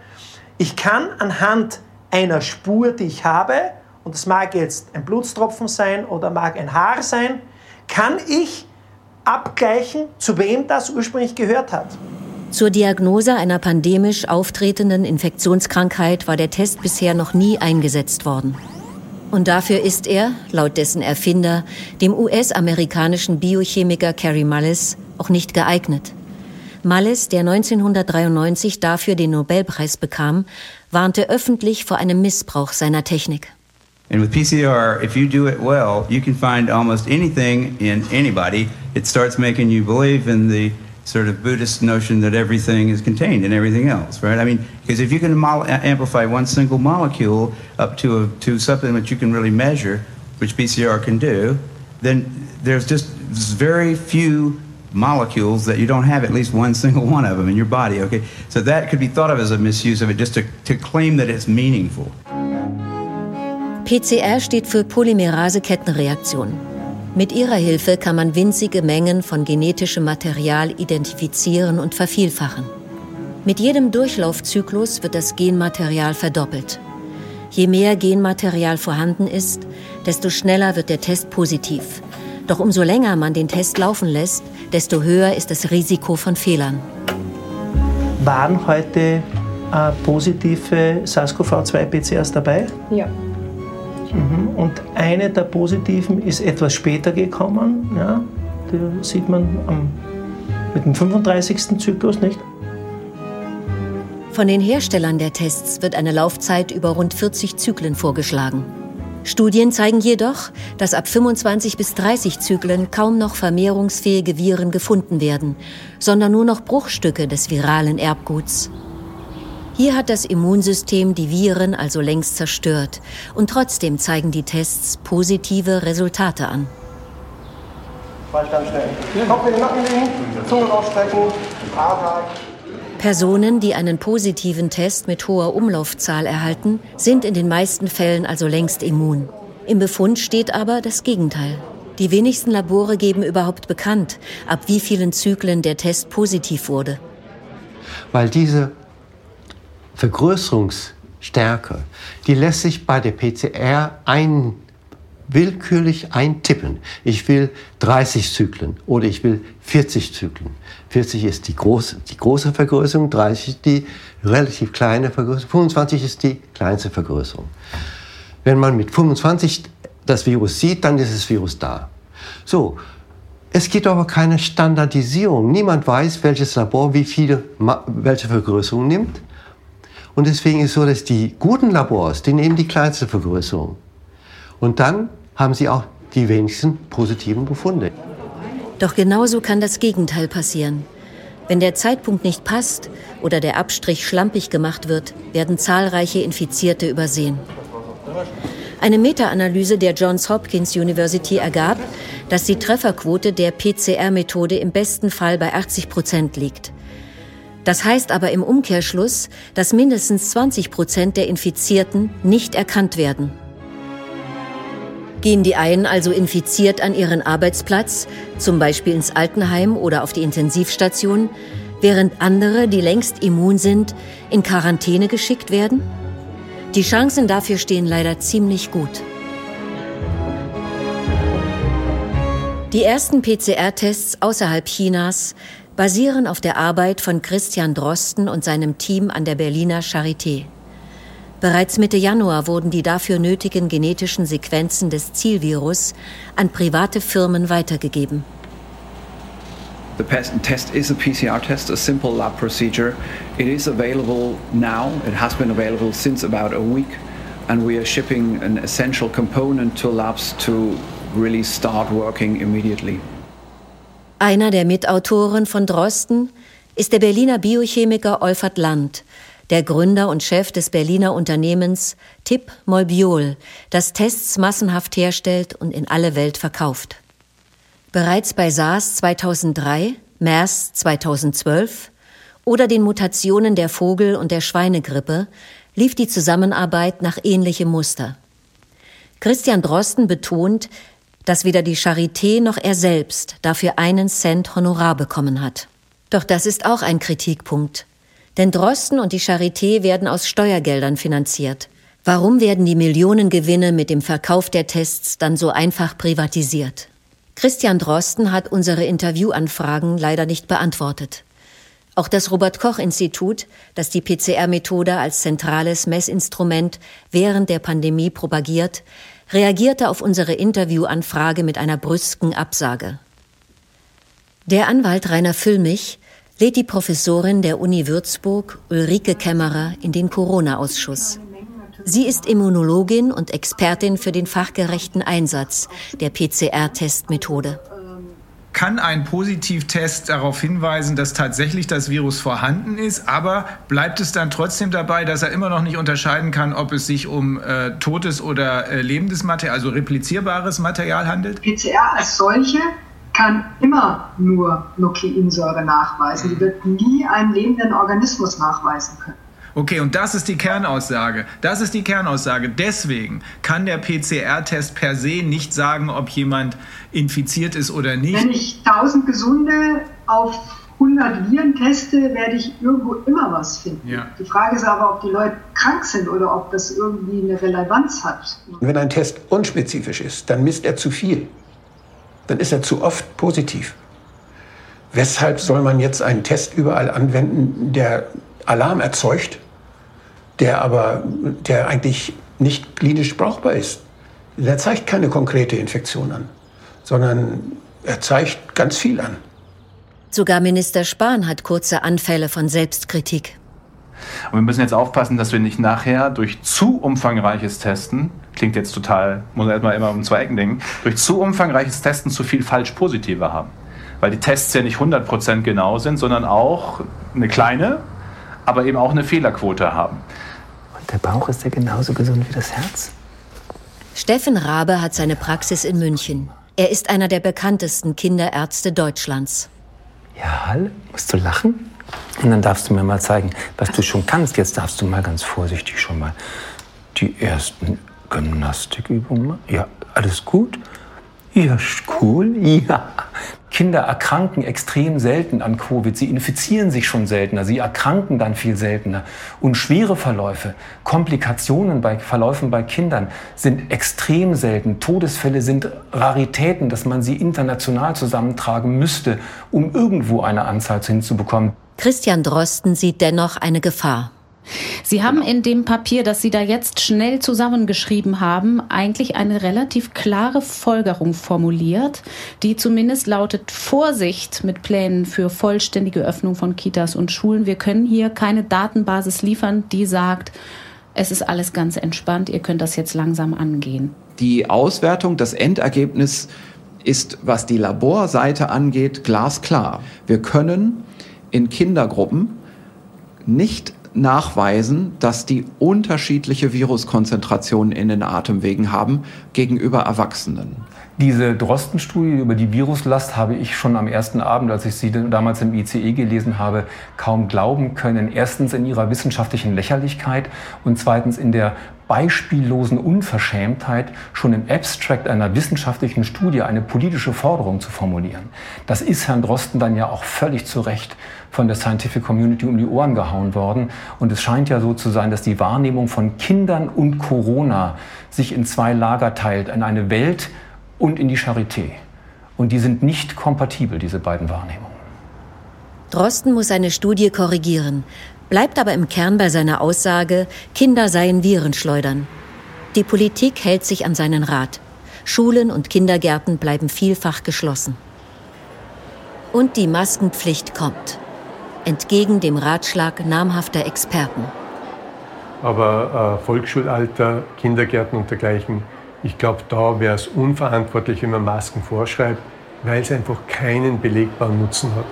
ich kann anhand einer Spur, die ich habe, und das mag jetzt ein Blutstropfen sein oder mag ein Haar sein, kann ich abgleichen, zu wem das ursprünglich gehört hat. Zur Diagnose einer pandemisch auftretenden Infektionskrankheit war der Test bisher noch nie eingesetzt worden. Und dafür ist er, laut dessen Erfinder, dem US-amerikanischen Biochemiker Carrie Mullis, auch nicht geeignet. Mullis, der 1993 dafür den Nobelpreis bekam, warnte öffentlich vor einem Missbrauch seiner Technik. And with PCR, if you do it well, you can find almost anything in anybody. It starts making you believe in the sort of Buddhist notion that everything is contained in everything else, right? I mean, because if you can amplify one single molecule up to a, to something that you can really measure, which PCR can do, then there's just very few molecules that you don't have at least one single one of them in your body. Okay, so that could be thought of as a misuse of it, just to, to claim that it's meaningful. PCR steht für Polymerase-Kettenreaktion. Mit ihrer Hilfe kann man winzige Mengen von genetischem Material identifizieren und vervielfachen. Mit jedem Durchlaufzyklus wird das Genmaterial verdoppelt. Je mehr Genmaterial vorhanden ist, desto schneller wird der Test positiv. Doch umso länger man den Test laufen lässt, desto höher ist das Risiko von Fehlern. Waren heute äh, positive SARS-CoV-2-PCRs dabei? Ja. Mhm. Und eine der positiven ist etwas später gekommen. Ja? Da sieht man am, mit dem 35. Zyklus, nicht? Von den Herstellern der Tests wird eine Laufzeit über rund 40 Zyklen vorgeschlagen. Studien zeigen jedoch, dass ab 25 bis 30 Zyklen kaum noch vermehrungsfähige Viren gefunden werden, sondern nur noch Bruchstücke des viralen Erbguts. Hier hat das Immunsystem die Viren also längst zerstört und trotzdem zeigen die Tests positive Resultate an. Personen, die einen positiven Test mit hoher Umlaufzahl erhalten, sind in den meisten Fällen also längst immun. Im Befund steht aber das Gegenteil. Die wenigsten Labore geben überhaupt bekannt, ab wie vielen Zyklen der Test positiv wurde. Weil diese Vergrößerungsstärke, die lässt sich bei der PCR willkürlich eintippen. Ich will 30 Zyklen oder ich will 40 Zyklen. 40 ist die große, die große Vergrößerung, 30 ist die relativ kleine Vergrößerung, 25 ist die kleinste Vergrößerung. Wenn man mit 25 das Virus sieht, dann ist das Virus da. So, es gibt aber keine Standardisierung. Niemand weiß, welches Labor wie viele, welche Vergrößerung nimmt. Und deswegen ist es so, dass die guten Labors, die nehmen die kleinste Vergrößerung. Und dann haben sie auch die wenigsten positiven Befunde. Doch genauso kann das Gegenteil passieren. Wenn der Zeitpunkt nicht passt oder der Abstrich schlampig gemacht wird, werden zahlreiche Infizierte übersehen. Eine Meta-Analyse der Johns Hopkins University ergab, dass die Trefferquote der PCR-Methode im besten Fall bei 80 Prozent liegt. Das heißt aber im Umkehrschluss, dass mindestens 20 Prozent der Infizierten nicht erkannt werden. Gehen die einen also infiziert an ihren Arbeitsplatz, zum Beispiel ins Altenheim oder auf die Intensivstation, während andere, die längst immun sind, in Quarantäne geschickt werden? Die Chancen dafür stehen leider ziemlich gut. Die ersten PCR-Tests außerhalb Chinas basieren auf der Arbeit von Christian Drosten und seinem Team an der Berliner Charité. Bereits Mitte Januar wurden die dafür nötigen genetischen Sequenzen des Zielvirus an private Firmen weitergegeben. The test is a PCR test, a simple lab procedure. It is available now. It has been available since about a week, and we are shipping an essential component to labs to really start working immediately. Einer der Mitautoren von Drosten ist der Berliner Biochemiker Olfert Land, der Gründer und Chef des Berliner Unternehmens Tip Molbiol, das Tests massenhaft herstellt und in alle Welt verkauft. Bereits bei SARS 2003, MERS 2012 oder den Mutationen der Vogel- und der Schweinegrippe lief die Zusammenarbeit nach ähnlichem Muster. Christian Drosten betont, dass weder die Charité noch er selbst dafür einen Cent Honorar bekommen hat. Doch das ist auch ein Kritikpunkt. Denn Drosten und die Charité werden aus Steuergeldern finanziert. Warum werden die Millionengewinne mit dem Verkauf der Tests dann so einfach privatisiert? Christian Drosten hat unsere Interviewanfragen leider nicht beantwortet. Auch das Robert Koch Institut, das die PCR-Methode als zentrales Messinstrument während der Pandemie propagiert, reagierte auf unsere Interviewanfrage mit einer brüsken Absage. Der Anwalt Rainer Füllmich lädt die Professorin der Uni Würzburg, Ulrike Kämmerer, in den Corona-Ausschuss. Sie ist Immunologin und Expertin für den fachgerechten Einsatz der PCR-Testmethode. Kann ein Positivtest darauf hinweisen, dass tatsächlich das Virus vorhanden ist, aber bleibt es dann trotzdem dabei, dass er immer noch nicht unterscheiden kann, ob es sich um äh, totes oder äh, lebendes Material, also replizierbares Material handelt? PCR als solche kann immer nur Nukleinsäure nachweisen. Die wird nie einen lebenden Organismus nachweisen können. Okay, und das ist die Kernaussage. Das ist die Kernaussage. Deswegen kann der PCR-Test per se nicht sagen, ob jemand infiziert ist oder nicht. Wenn ich 1000 Gesunde auf 100 Viren teste, werde ich irgendwo immer was finden. Ja. Die Frage ist aber, ob die Leute krank sind oder ob das irgendwie eine Relevanz hat. Wenn ein Test unspezifisch ist, dann misst er zu viel. Dann ist er zu oft positiv. Weshalb soll man jetzt einen Test überall anwenden, der Alarm erzeugt der aber, der eigentlich nicht klinisch brauchbar ist. Der zeigt keine konkrete Infektion an, sondern er zeigt ganz viel an. Sogar Minister Spahn hat kurze Anfälle von Selbstkritik. Und wir müssen jetzt aufpassen, dass wir nicht nachher durch zu umfangreiches Testen, klingt jetzt total, muss man erstmal immer um zwei Ecken denken, durch zu umfangreiches Testen zu viel falsch Positive haben. Weil die Tests ja nicht 100% genau sind, sondern auch eine kleine, aber eben auch eine Fehlerquote haben. Der Bauch ist ja genauso gesund wie das Herz. Steffen Rabe hat seine Praxis in München. Er ist einer der bekanntesten Kinderärzte Deutschlands. Ja, Hall, musst du lachen? Und dann darfst du mir mal zeigen, was du schon kannst. Jetzt darfst du mal ganz vorsichtig schon mal die ersten Gymnastikübungen machen. Ja, alles gut? Ja, cool. Ja. Kinder erkranken extrem selten an Covid. Sie infizieren sich schon seltener. Sie erkranken dann viel seltener. Und schwere Verläufe, Komplikationen bei Verläufen bei Kindern sind extrem selten. Todesfälle sind Raritäten, dass man sie international zusammentragen müsste, um irgendwo eine Anzahl hinzubekommen. Christian Drosten sieht dennoch eine Gefahr. Sie haben in dem Papier, das Sie da jetzt schnell zusammengeschrieben haben, eigentlich eine relativ klare Folgerung formuliert, die zumindest lautet Vorsicht mit Plänen für vollständige Öffnung von Kitas und Schulen. Wir können hier keine Datenbasis liefern, die sagt, es ist alles ganz entspannt, ihr könnt das jetzt langsam angehen. Die Auswertung, das Endergebnis ist, was die Laborseite angeht, glasklar. Wir können in Kindergruppen nicht nachweisen, dass die unterschiedliche Viruskonzentrationen in den Atemwegen haben gegenüber Erwachsenen. Diese Drosten-Studie über die Viruslast habe ich schon am ersten Abend, als ich sie damals im ICE gelesen habe, kaum glauben können. Erstens in ihrer wissenschaftlichen Lächerlichkeit und zweitens in der beispiellosen Unverschämtheit, schon im Abstract einer wissenschaftlichen Studie eine politische Forderung zu formulieren. Das ist Herrn Drosten dann ja auch völlig zu Recht von der Scientific Community um die Ohren gehauen worden. Und es scheint ja so zu sein, dass die Wahrnehmung von Kindern und Corona sich in zwei Lager teilt, in eine Welt und in die Charité. Und die sind nicht kompatibel, diese beiden Wahrnehmungen. Drosten muss seine Studie korrigieren bleibt aber im Kern bei seiner Aussage, Kinder seien Virenschleudern. Die Politik hält sich an seinen Rat. Schulen und Kindergärten bleiben vielfach geschlossen. Und die Maskenpflicht kommt. Entgegen dem Ratschlag namhafter Experten. Aber äh, Volksschulalter, Kindergärten und dergleichen, ich glaube, da wäre es unverantwortlich, wenn man Masken vorschreibt, weil es einfach keinen belegbaren Nutzen hat.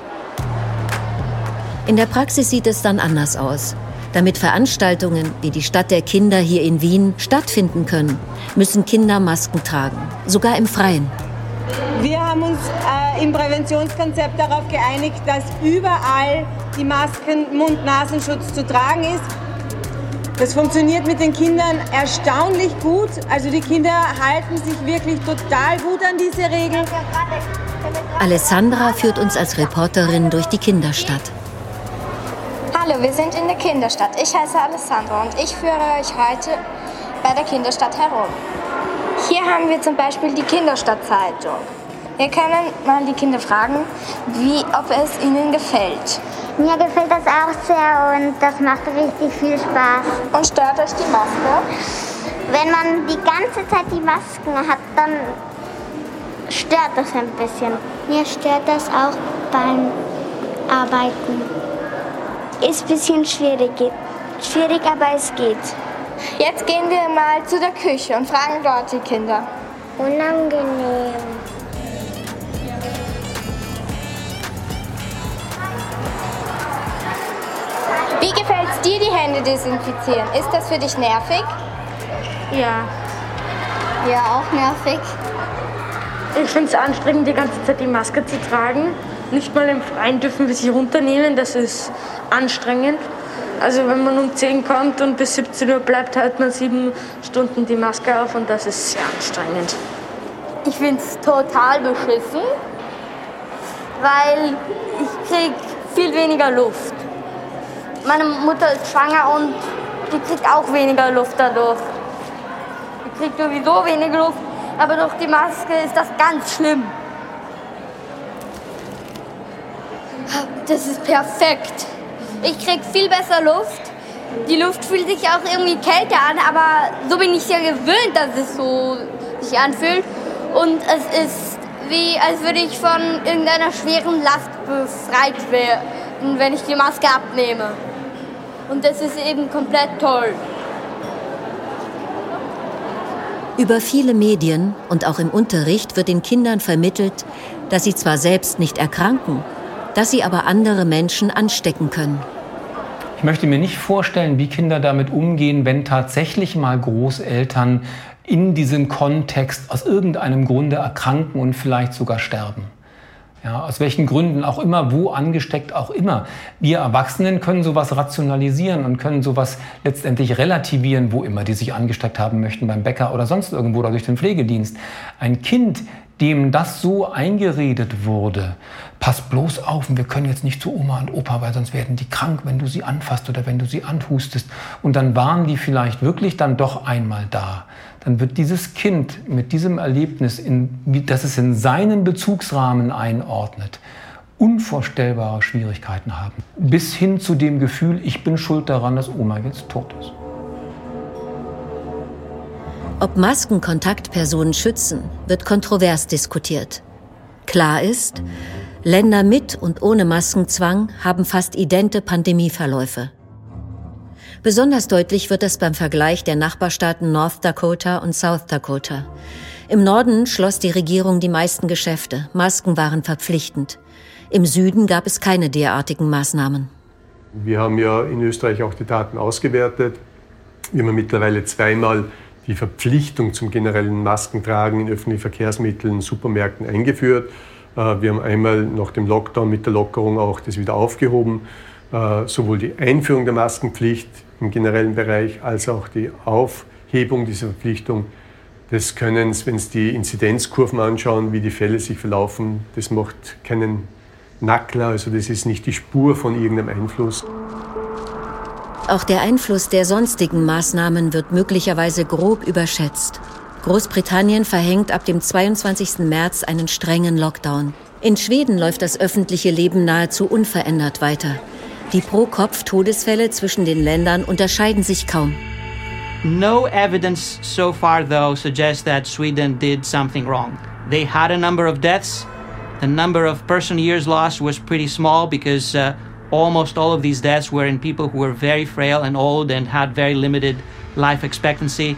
In der Praxis sieht es dann anders aus. Damit Veranstaltungen wie die Stadt der Kinder hier in Wien stattfinden können, müssen Kinder Masken tragen, sogar im Freien. Wir haben uns äh, im Präventionskonzept darauf geeinigt, dass überall die Masken Mund-Nasenschutz zu tragen ist. Das funktioniert mit den Kindern erstaunlich gut. Also die Kinder halten sich wirklich total gut an diese Regeln. Alessandra führt uns als Reporterin durch die Kinderstadt. Hallo, wir sind in der Kinderstadt. Ich heiße Alessandra und ich führe euch heute bei der Kinderstadt herum. Hier haben wir zum Beispiel die Kinderstadtzeitung. Wir können mal die Kinder fragen, wie, ob es ihnen gefällt. Mir gefällt das auch sehr und das macht richtig viel Spaß. Und stört euch die Maske? Wenn man die ganze Zeit die Masken hat, dann stört das ein bisschen. Mir stört das auch beim Arbeiten. Ist ein bisschen schwierig. Schwierig, aber es geht. Jetzt gehen wir mal zu der Küche und fragen dort die Kinder. Unangenehm. Wie gefällt es dir, die Hände desinfizieren? Ist das für dich nervig? Ja. Ja, auch nervig. Ich finde es anstrengend, die ganze Zeit die Maske zu tragen. Nicht mal im Freien dürfen wir sie runternehmen, das ist anstrengend. Also wenn man um 10 kommt und bis 17 Uhr bleibt, hat man sieben Stunden die Maske auf und das ist sehr anstrengend. Ich finde es total beschissen, weil ich krieg viel weniger Luft. Meine Mutter ist schwanger und die kriegt auch weniger Luft dadurch. Die kriegt sowieso weniger Luft, aber durch die Maske ist das ganz schlimm. Das ist perfekt. Ich krieg viel besser Luft. Die Luft fühlt sich auch irgendwie kälter an, aber so bin ich ja gewöhnt, dass es so sich anfühlt. Und es ist wie, als würde ich von irgendeiner schweren Last befreit werden, wenn ich die Maske abnehme. Und das ist eben komplett toll. Über viele Medien und auch im Unterricht wird den Kindern vermittelt, dass sie zwar selbst nicht erkranken, dass sie aber andere Menschen anstecken können. Ich möchte mir nicht vorstellen, wie Kinder damit umgehen, wenn tatsächlich mal Großeltern in diesem Kontext aus irgendeinem Grunde erkranken und vielleicht sogar sterben. Ja, aus welchen Gründen auch immer, wo angesteckt auch immer. Wir Erwachsenen können sowas rationalisieren und können sowas letztendlich relativieren, wo immer die sich angesteckt haben möchten, beim Bäcker oder sonst irgendwo oder durch den Pflegedienst. Ein Kind, dem das so eingeredet wurde, pass bloß auf, wir können jetzt nicht zu Oma und Opa, weil sonst werden die krank, wenn du sie anfasst oder wenn du sie anhustest. Und dann waren die vielleicht wirklich dann doch einmal da. Dann wird dieses Kind mit diesem Erlebnis, in, das es in seinen Bezugsrahmen einordnet, unvorstellbare Schwierigkeiten haben. Bis hin zu dem Gefühl, ich bin schuld daran, dass Oma jetzt tot ist. Ob Masken Kontaktpersonen schützen, wird kontrovers diskutiert. Klar ist, Länder mit und ohne Maskenzwang haben fast idente Pandemieverläufe. Besonders deutlich wird das beim Vergleich der Nachbarstaaten North Dakota und South Dakota. Im Norden schloss die Regierung die meisten Geschäfte, Masken waren verpflichtend. Im Süden gab es keine derartigen Maßnahmen. Wir haben ja in Österreich auch die Daten ausgewertet. Wir haben mittlerweile zweimal die Verpflichtung zum generellen Maskentragen in öffentlichen Verkehrsmitteln, Supermärkten eingeführt. Äh, wir haben einmal nach dem Lockdown mit der Lockerung auch das wieder aufgehoben. Äh, sowohl die Einführung der Maskenpflicht im generellen Bereich als auch die Aufhebung dieser Verpflichtung des Könnens, wenn Sie die Inzidenzkurven anschauen, wie die Fälle sich verlaufen, das macht keinen Nackler, also das ist nicht die Spur von irgendeinem Einfluss. Auch der Einfluss der sonstigen Maßnahmen wird möglicherweise grob überschätzt. Großbritannien verhängt ab dem 22. März einen strengen Lockdown. In Schweden läuft das öffentliche Leben nahezu unverändert weiter. Die Pro-Kopf-Todesfälle zwischen den Ländern unterscheiden sich kaum. No evidence so far, though, suggests that Sweden did something wrong. They had a number of deaths. The number of person years lost was pretty small because uh, almost all of these deaths were in people who were very frail and old and had very limited life expectancy.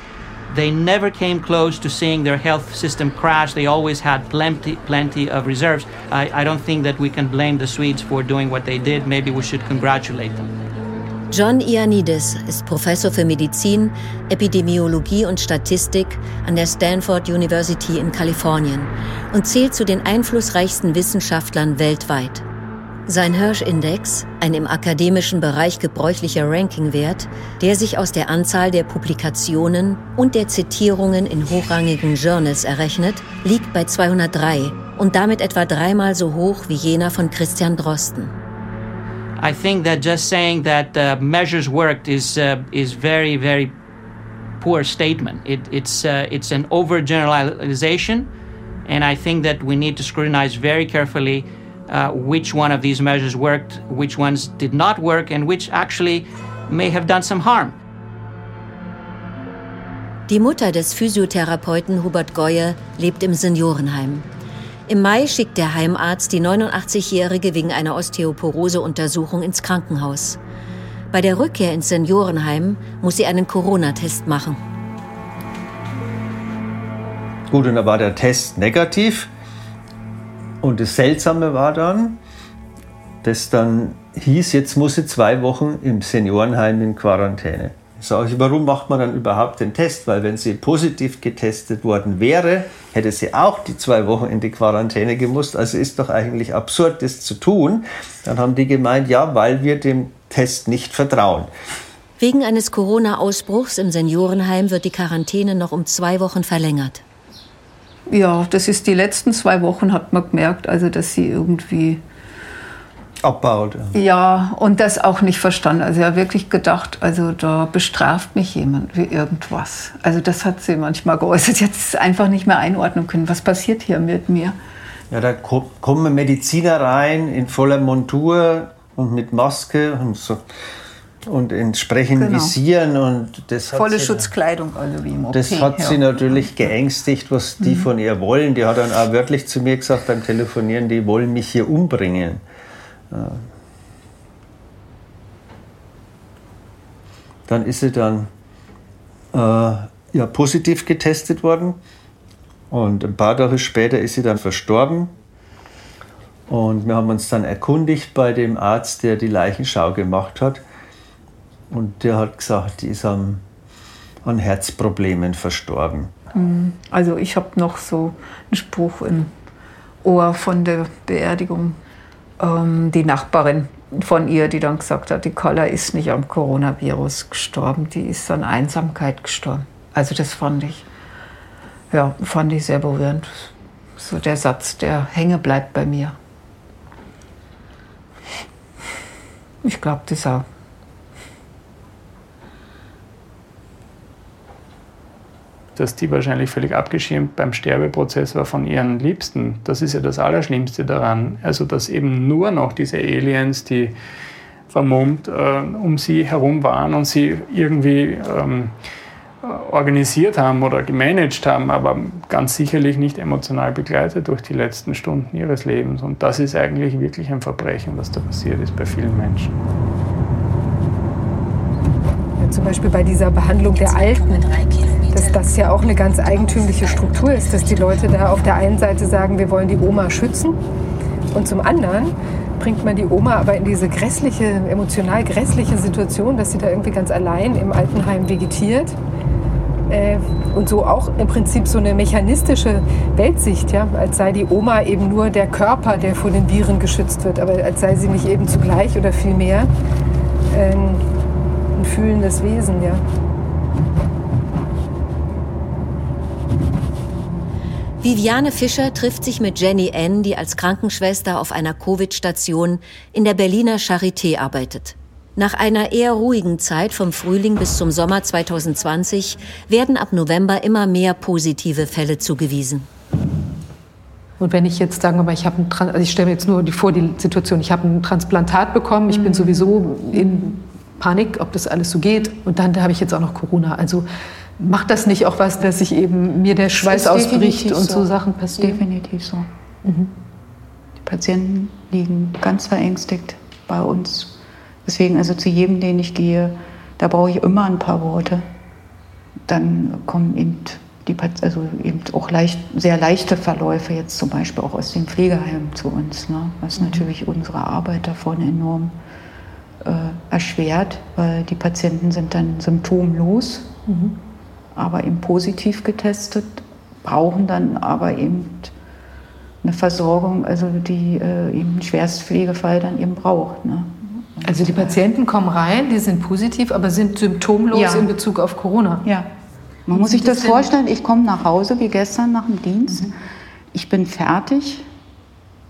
They never came close to seeing their health system crash. They always had plenty, plenty of reserves. I, I don't think that we can blame the Swedes for doing what they did. Maybe we should congratulate them. John Ioannidis ist Professor für Medizin, Epidemiologie und Statistik an der Stanford University in Kalifornien und zählt zu den einflussreichsten Wissenschaftlern weltweit. Sein Hirsch-Index, ein im akademischen Bereich gebräuchlicher Rankingwert, der sich aus der Anzahl der Publikationen und der Zitierungen in hochrangigen Journals errechnet, liegt bei 203 und damit etwa dreimal so hoch wie jener von Christian Drosten. I think that just saying that uh, measures worked is uh, is very very poor statement. It, it's uh, it's an overgeneralization, and I think that we need to scrutinize very carefully uh, which one of these measures worked, which ones did not work, and which actually may have done some harm. Die Mutter des Physiotherapeuten Hubert Goye lebt im Seniorenheim. Im Mai schickt der Heimarzt die 89-Jährige wegen einer Osteoporose-Untersuchung ins Krankenhaus. Bei der Rückkehr ins Seniorenheim muss sie einen Corona-Test machen. Gut, und da war der Test negativ. Und das Seltsame war dann, dass dann hieß, jetzt muss sie zwei Wochen im Seniorenheim in Quarantäne. Sag ich, warum macht man dann überhaupt den Test? Weil wenn sie positiv getestet worden wäre, hätte sie auch die zwei Wochen in die Quarantäne gemusst. Also ist doch eigentlich absurd, das zu tun. Dann haben die gemeint, ja, weil wir dem Test nicht vertrauen. Wegen eines Corona-Ausbruchs im Seniorenheim wird die Quarantäne noch um zwei Wochen verlängert. Ja, das ist die letzten zwei Wochen, hat man gemerkt, also dass sie irgendwie abbaut. Ja, und das auch nicht verstanden. Also hat wirklich gedacht, also da bestraft mich jemand wie irgendwas. Also das hat sie manchmal geäußert. Jetzt einfach nicht mehr einordnen können. Was passiert hier mit mir? Ja, da kommen Mediziner rein in voller Montur und mit Maske und so und entsprechend genau. visieren und das volle Schutzkleidung also wie im OP. Das hat sie natürlich geängstigt, was die mhm. von ihr wollen. Die hat dann auch wörtlich zu mir gesagt beim Telefonieren, die wollen mich hier umbringen. Dann ist sie dann äh, ja, positiv getestet worden und ein paar Tage später ist sie dann verstorben. Und wir haben uns dann erkundigt bei dem Arzt, der die Leichenschau gemacht hat. Und der hat gesagt, die ist an, an Herzproblemen verstorben. Mhm. Also ich habe noch so einen Spruch im Ohr von der Beerdigung. Ähm, die Nachbarin von ihr, die dann gesagt hat, die Kolla ist nicht am Coronavirus gestorben, die ist an Einsamkeit gestorben. Also das fand ich, ja, fand ich sehr berührend. So der Satz, der hänge bleibt bei mir. Ich glaube das auch. Dass die wahrscheinlich völlig abgeschirmt beim Sterbeprozess war von ihren Liebsten. Das ist ja das Allerschlimmste daran. Also, dass eben nur noch diese Aliens, die vermummt äh, um sie herum waren und sie irgendwie ähm, organisiert haben oder gemanagt haben, aber ganz sicherlich nicht emotional begleitet durch die letzten Stunden ihres Lebens. Und das ist eigentlich wirklich ein Verbrechen, was da passiert ist bei vielen Menschen. Ja, zum Beispiel bei dieser Behandlung der Alten dass das ja auch eine ganz eigentümliche Struktur ist, dass die Leute da auf der einen Seite sagen, wir wollen die Oma schützen und zum anderen bringt man die Oma aber in diese grässliche, emotional grässliche Situation, dass sie da irgendwie ganz allein im Altenheim vegetiert. Äh, und so auch im Prinzip so eine mechanistische Weltsicht, ja, als sei die Oma eben nur der Körper, der vor den Viren geschützt wird, aber als sei sie nicht eben zugleich oder vielmehr ähm, ein fühlendes Wesen, ja. Viviane Fischer trifft sich mit Jenny N., die als Krankenschwester auf einer Covid-Station in der Berliner Charité arbeitet. Nach einer eher ruhigen Zeit vom Frühling bis zum Sommer 2020 werden ab November immer mehr positive Fälle zugewiesen. Und wenn ich jetzt sagen wir mal, ich habe also ich stelle mir jetzt nur vor die Situation, ich habe ein Transplantat bekommen, ich bin mhm. sowieso in Panik, ob das alles so geht und dann da habe ich jetzt auch noch Corona. Also Macht das nicht auch was, dass sich eben mir der Schweiß ausbricht und so. so. Sachen passieren? Definitiv so. Mhm. Die Patienten liegen ganz verängstigt bei uns. Deswegen, also zu jedem, den ich gehe, da brauche ich immer ein paar Worte. Dann kommen eben, die, also eben auch leicht, sehr leichte Verläufe, jetzt zum Beispiel auch aus den Pflegeheimen zu uns, ne? was mhm. natürlich unsere Arbeit davon enorm erschwert, weil die Patienten sind dann symptomlos. Mhm aber eben positiv getestet, brauchen dann aber eben eine Versorgung, also die äh, eben einen Schwerstpflegefall dann eben braucht. Ne? Also die Patienten kommen rein, die sind positiv, aber sind symptomlos ja. in Bezug auf Corona. Ja. Man muss sich das, das vorstellen, ich komme nach Hause wie gestern nach dem Dienst. Mhm. Ich bin fertig.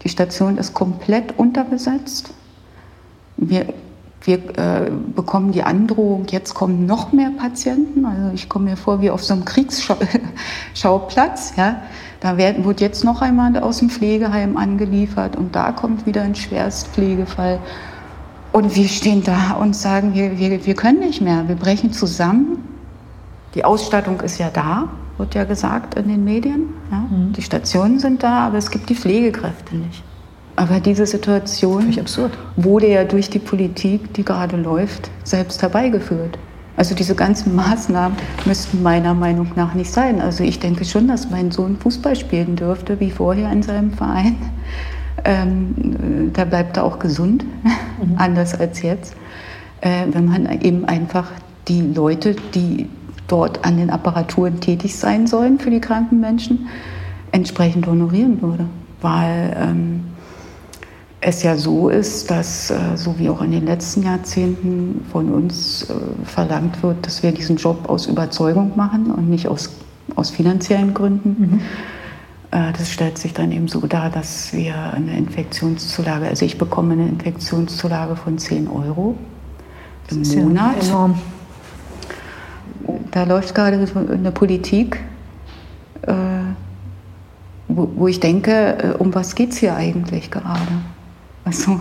Die Station ist komplett unterbesetzt. Wir wir äh, bekommen die Androhung, jetzt kommen noch mehr Patienten. Also ich komme mir vor wie auf so einem Kriegsschauplatz. Ja. Da wird, wird jetzt noch einmal aus dem Pflegeheim angeliefert und da kommt wieder ein Schwerstpflegefall. Und wir stehen da und sagen, wir, wir, wir können nicht mehr, wir brechen zusammen. Die Ausstattung ist ja da, wird ja gesagt in den Medien. Ja. Mhm. Die Stationen sind da, aber es gibt die Pflegekräfte nicht. Aber diese Situation wurde ja durch die Politik, die gerade läuft, selbst herbeigeführt. Also diese ganzen Maßnahmen müssten meiner Meinung nach nicht sein. Also ich denke schon, dass mein Sohn Fußball spielen dürfte, wie vorher in seinem Verein. Ähm, da bleibt er auch gesund, mhm. (laughs) anders als jetzt. Äh, wenn man eben einfach die Leute, die dort an den Apparaturen tätig sein sollen für die kranken Menschen, entsprechend honorieren würde. Weil ähm, es ja so ist, dass, äh, so wie auch in den letzten Jahrzehnten von uns äh, verlangt wird, dass wir diesen Job aus Überzeugung machen und nicht aus, aus finanziellen Gründen. Mhm. Äh, das stellt sich dann eben so dar, dass wir eine Infektionszulage, also ich bekomme eine Infektionszulage von 10 Euro im Monat. enorm. Da läuft gerade eine Politik, wo, ich denke, um was geht es hier eigentlich gerade? Also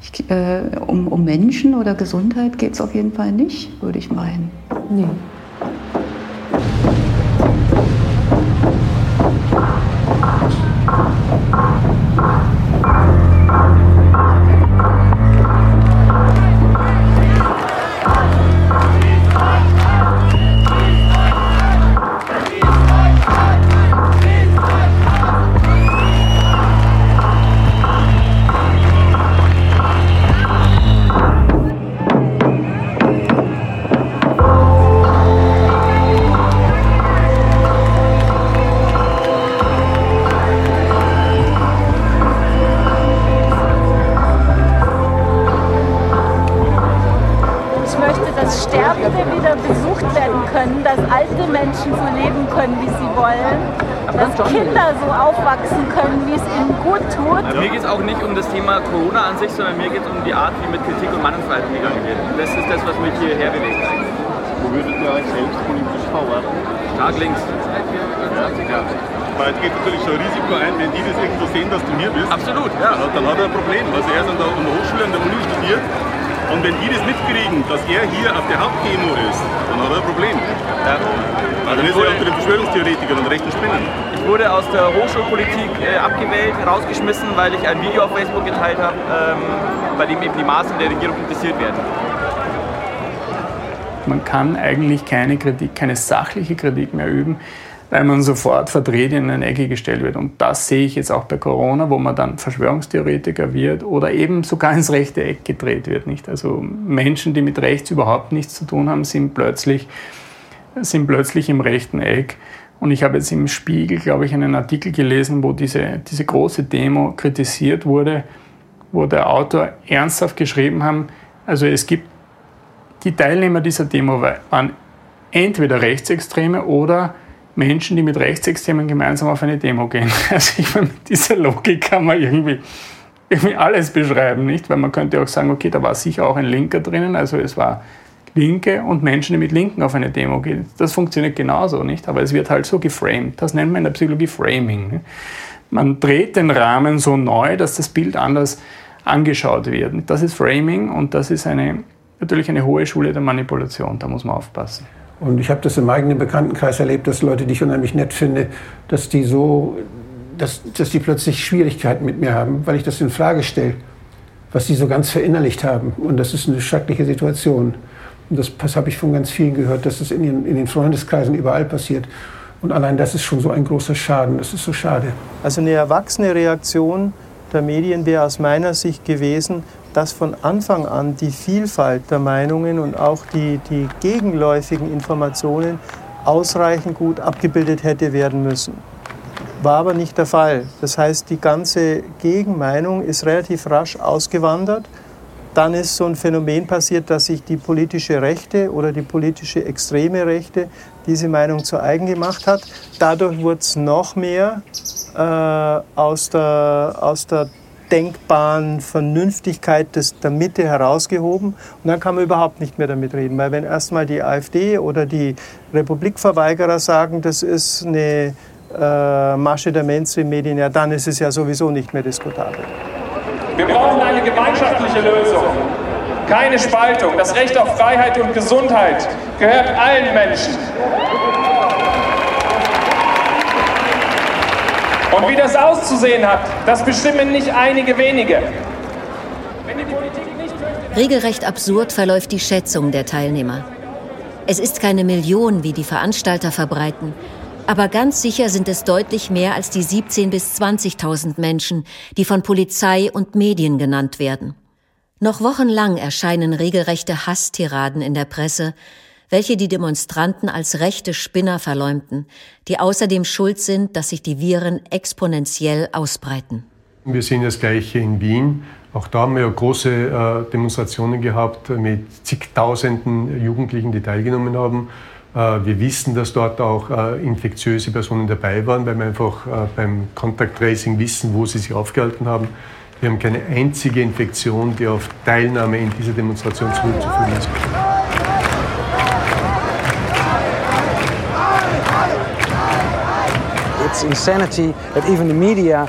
ich, äh, um, um Menschen oder Gesundheit geht es auf jeden Fall nicht, würde ich meinen. Nee. Aus der Hochschulpolitik äh, abgewählt, rausgeschmissen, weil ich ein Video auf Facebook geteilt habe, ähm, bei dem eben die Maßnahmen der Regierung kritisiert werden. Man kann eigentlich keine Kritik, keine sachliche Kritik mehr üben, weil man sofort verdreht in eine Ecke gestellt wird. Und das sehe ich jetzt auch bei Corona, wo man dann Verschwörungstheoretiker wird oder eben sogar ins rechte Eck gedreht wird. Nicht? Also Menschen, die mit rechts überhaupt nichts zu tun haben, sind plötzlich, sind plötzlich im rechten Eck. Und ich habe jetzt im Spiegel, glaube ich, einen Artikel gelesen, wo diese, diese große Demo kritisiert wurde, wo der Autor ernsthaft geschrieben haben, also es gibt die Teilnehmer dieser Demo waren entweder Rechtsextreme oder Menschen, die mit Rechtsextremen gemeinsam auf eine Demo gehen. (laughs) Also ich meine, mit dieser Logik kann man irgendwie, irgendwie alles beschreiben, nicht? Weil man könnte auch sagen, okay, da war sicher auch ein Linker drinnen, also es war Linke und Menschen, die mit Linken auf eine Demo gehen. Das funktioniert genauso, nicht? Aber es wird halt so geframed. Das nennt man in der Psychologie Framing. Ne? Man dreht den Rahmen so neu, dass das Bild anders angeschaut wird. Das ist Framing und das ist eine, natürlich eine hohe Schule der Manipulation. Da muss man aufpassen. Und ich habe das im eigenen Bekanntenkreis erlebt, dass Leute, die ich unheimlich nett finde, dass die so, dass, dass die plötzlich Schwierigkeiten mit mir haben, weil ich das in Frage stelle, was die so ganz verinnerlicht haben. Und das ist eine schreckliche Situation. Das, das habe ich von ganz vielen gehört, dass es in den, in den Freundeskreisen überall passiert. Und allein das ist schon so ein großer Schaden. Das ist so schade. Also eine erwachsene Reaktion der Medien wäre aus meiner Sicht gewesen, dass von Anfang an die Vielfalt der Meinungen und auch die, die gegenläufigen Informationen ausreichend gut abgebildet hätte werden müssen. War aber nicht der Fall. Das heißt, die ganze Gegenmeinung ist relativ rasch ausgewandert. Dann ist so ein Phänomen passiert, dass sich die politische Rechte oder die politische extreme Rechte diese Meinung zu eigen gemacht hat. Dadurch wurde es noch mehr äh, aus, der, aus der denkbaren Vernünftigkeit des, der Mitte herausgehoben. Und dann kann man überhaupt nicht mehr damit reden. Weil wenn erstmal die AfD oder die Republikverweigerer sagen, das ist eine äh, Masche der Mainstream-Medien, ja, dann ist es ja sowieso nicht mehr diskutabel. Wir brauchen eine gemeinschaftliche Lösung. Keine Spaltung. Das Recht auf Freiheit und Gesundheit gehört allen Menschen. Und wie das auszusehen hat, das bestimmen nicht einige wenige. Regelrecht absurd verläuft die Schätzung der Teilnehmer. Es ist keine Million, wie die Veranstalter verbreiten, aber ganz sicher sind es deutlich mehr als die 17.000 bis 20.000 Menschen, die von Polizei und Medien genannt werden. Noch wochenlang erscheinen regelrechte Hasstiraden in der Presse, welche die Demonstranten als rechte Spinner verleumden, die außerdem schuld sind, dass sich die Viren exponentiell ausbreiten. Wir sehen das Gleiche in Wien. Auch da haben wir große äh, Demonstrationen gehabt mit zigtausenden Jugendlichen, die teilgenommen haben. Äh, wir wissen, dass dort auch äh, infektiöse Personen dabei waren, weil wir einfach äh, beim Contact Tracing wissen, wo sie sich aufgehalten haben. Wir haben keine einzige Infektion, die auf Teilnahme in dieser Demonstration zurückzuführen ist. It's insanity that even the media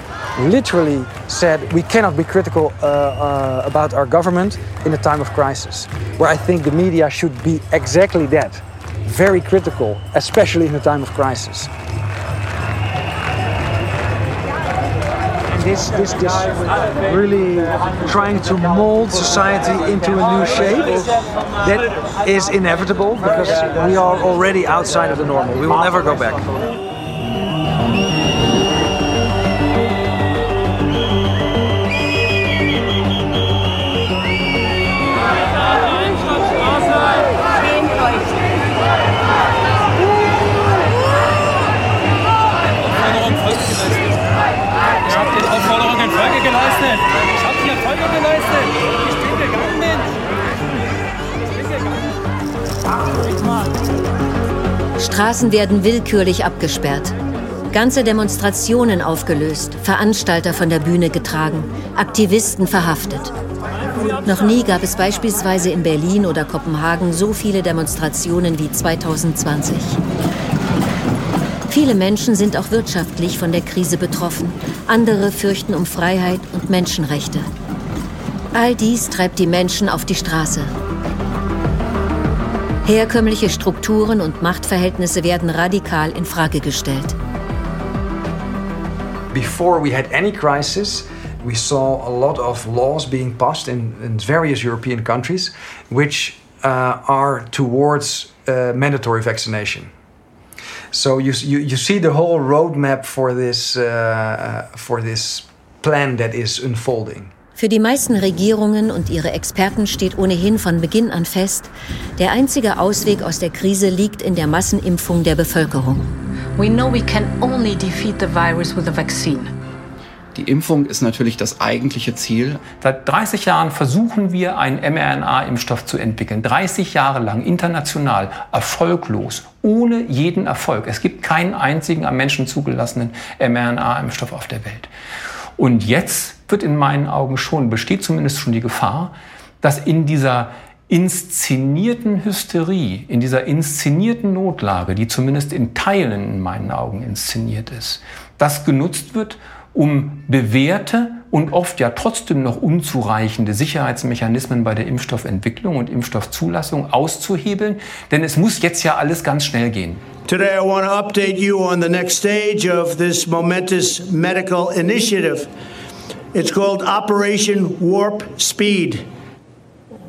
literally said we cannot be critical uh, uh, about our government in a time of crisis. Where I think the media should be exactly that very critical, especially in a time of crisis. This, this, this really trying to mold society into a new shape, that is inevitable because we are already outside of the normal. We will never go back. Straßen werden willkürlich abgesperrt. Ganze Demonstrationen aufgelöst, Veranstalter von der Bühne getragen, Aktivisten verhaftet. Noch nie gab es beispielsweise in Berlin oder Kopenhagen so viele Demonstrationen wie 2020. Viele Menschen sind auch wirtschaftlich von der Krise betroffen. Andere fürchten um Freiheit und Menschenrechte. All dies treibt die Menschen auf die Straße. Herkömmliche Strukturen und Machtverhältnisse werden radikal in Frage gestellt. Before we had any crisis, we saw a lot of laws being passed in, in various European countries which uh, are towards uh, mandatory vaccination. So you, you, you see the whole roadmap for this, uh, uh for this plan that is unfolding. Für die meisten Regierungen und ihre Experten steht ohnehin von Beginn an fest, der einzige Ausweg aus der Krise liegt in der Massenimpfung der Bevölkerung. We know we can only defeat the virus with a vaccine. Die Impfung ist natürlich das eigentliche Ziel. Seit 30 Jahren versuchen wir, einen mRNA-Impfstoff zu entwickeln. 30 Jahre lang international, erfolglos, ohne jeden Erfolg. Es gibt keinen einzigen am Menschen zugelassenen mRNA-Impfstoff auf der Welt. Und jetzt wird in meinen Augen schon, besteht zumindest schon die Gefahr, dass in dieser inszenierten Hysterie, in dieser inszenierten Notlage, die zumindest in Teilen in meinen Augen inszeniert ist, das genutzt wird, um bewährte und oft ja trotzdem noch unzureichende Sicherheitsmechanismen bei der Impfstoffentwicklung und Impfstoffzulassung auszuhebeln, denn es muss jetzt ja alles ganz schnell gehen. Today I want to update you on the next stage of this momentous medical initiative. It's called Operation Warp Speed.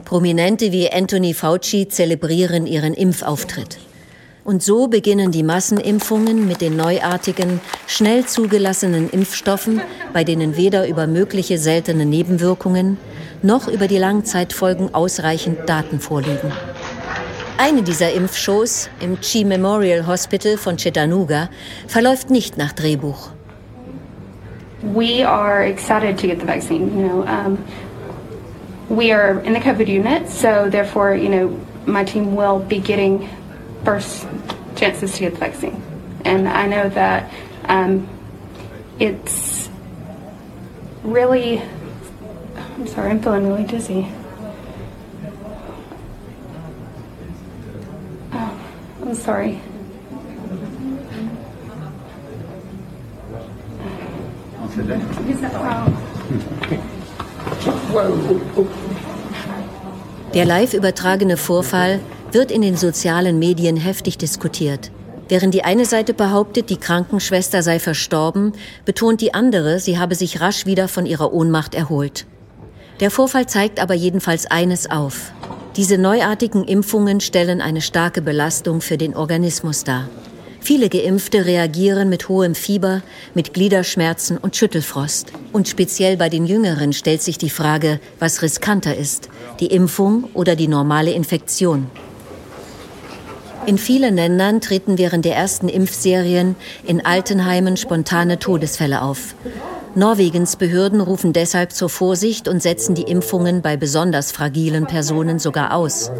Prominente wie Anthony Fauci zelebrieren ihren Impfauftritt. Und so beginnen die Massenimpfungen mit den neuartigen, schnell zugelassenen Impfstoffen, bei denen weder über mögliche seltene Nebenwirkungen noch über die Langzeitfolgen ausreichend Daten vorliegen. Eine dieser Impfshows im Chi Memorial Hospital von Chattanooga verläuft nicht nach Drehbuch. We are excited to get the vaccine. You know, um, we are in the COVID unit, so therefore, you know, my team will be getting first chances to get the vaccine. And I know that um, it's really, I'm sorry, I'm feeling really dizzy. I'm sorry. Der live übertragene Vorfall wird in den sozialen Medien heftig diskutiert. Während die eine Seite behauptet, die Krankenschwester sei verstorben, betont die andere, sie habe sich rasch wieder von ihrer Ohnmacht erholt. Der Vorfall zeigt aber jedenfalls eines auf. Diese neuartigen Impfungen stellen eine starke Belastung für den Organismus dar. Viele Geimpfte reagieren mit hohem Fieber, mit Gliederschmerzen und Schüttelfrost. Und speziell bei den Jüngeren stellt sich die Frage, was riskanter ist, die Impfung oder die normale Infektion. In vielen Ländern treten während der ersten Impfserien in Altenheimen spontane Todesfälle auf. Norwegens Behörden rufen deshalb zur Vorsicht und setzen die Impfungen bei besonders fragilen Personen sogar aus.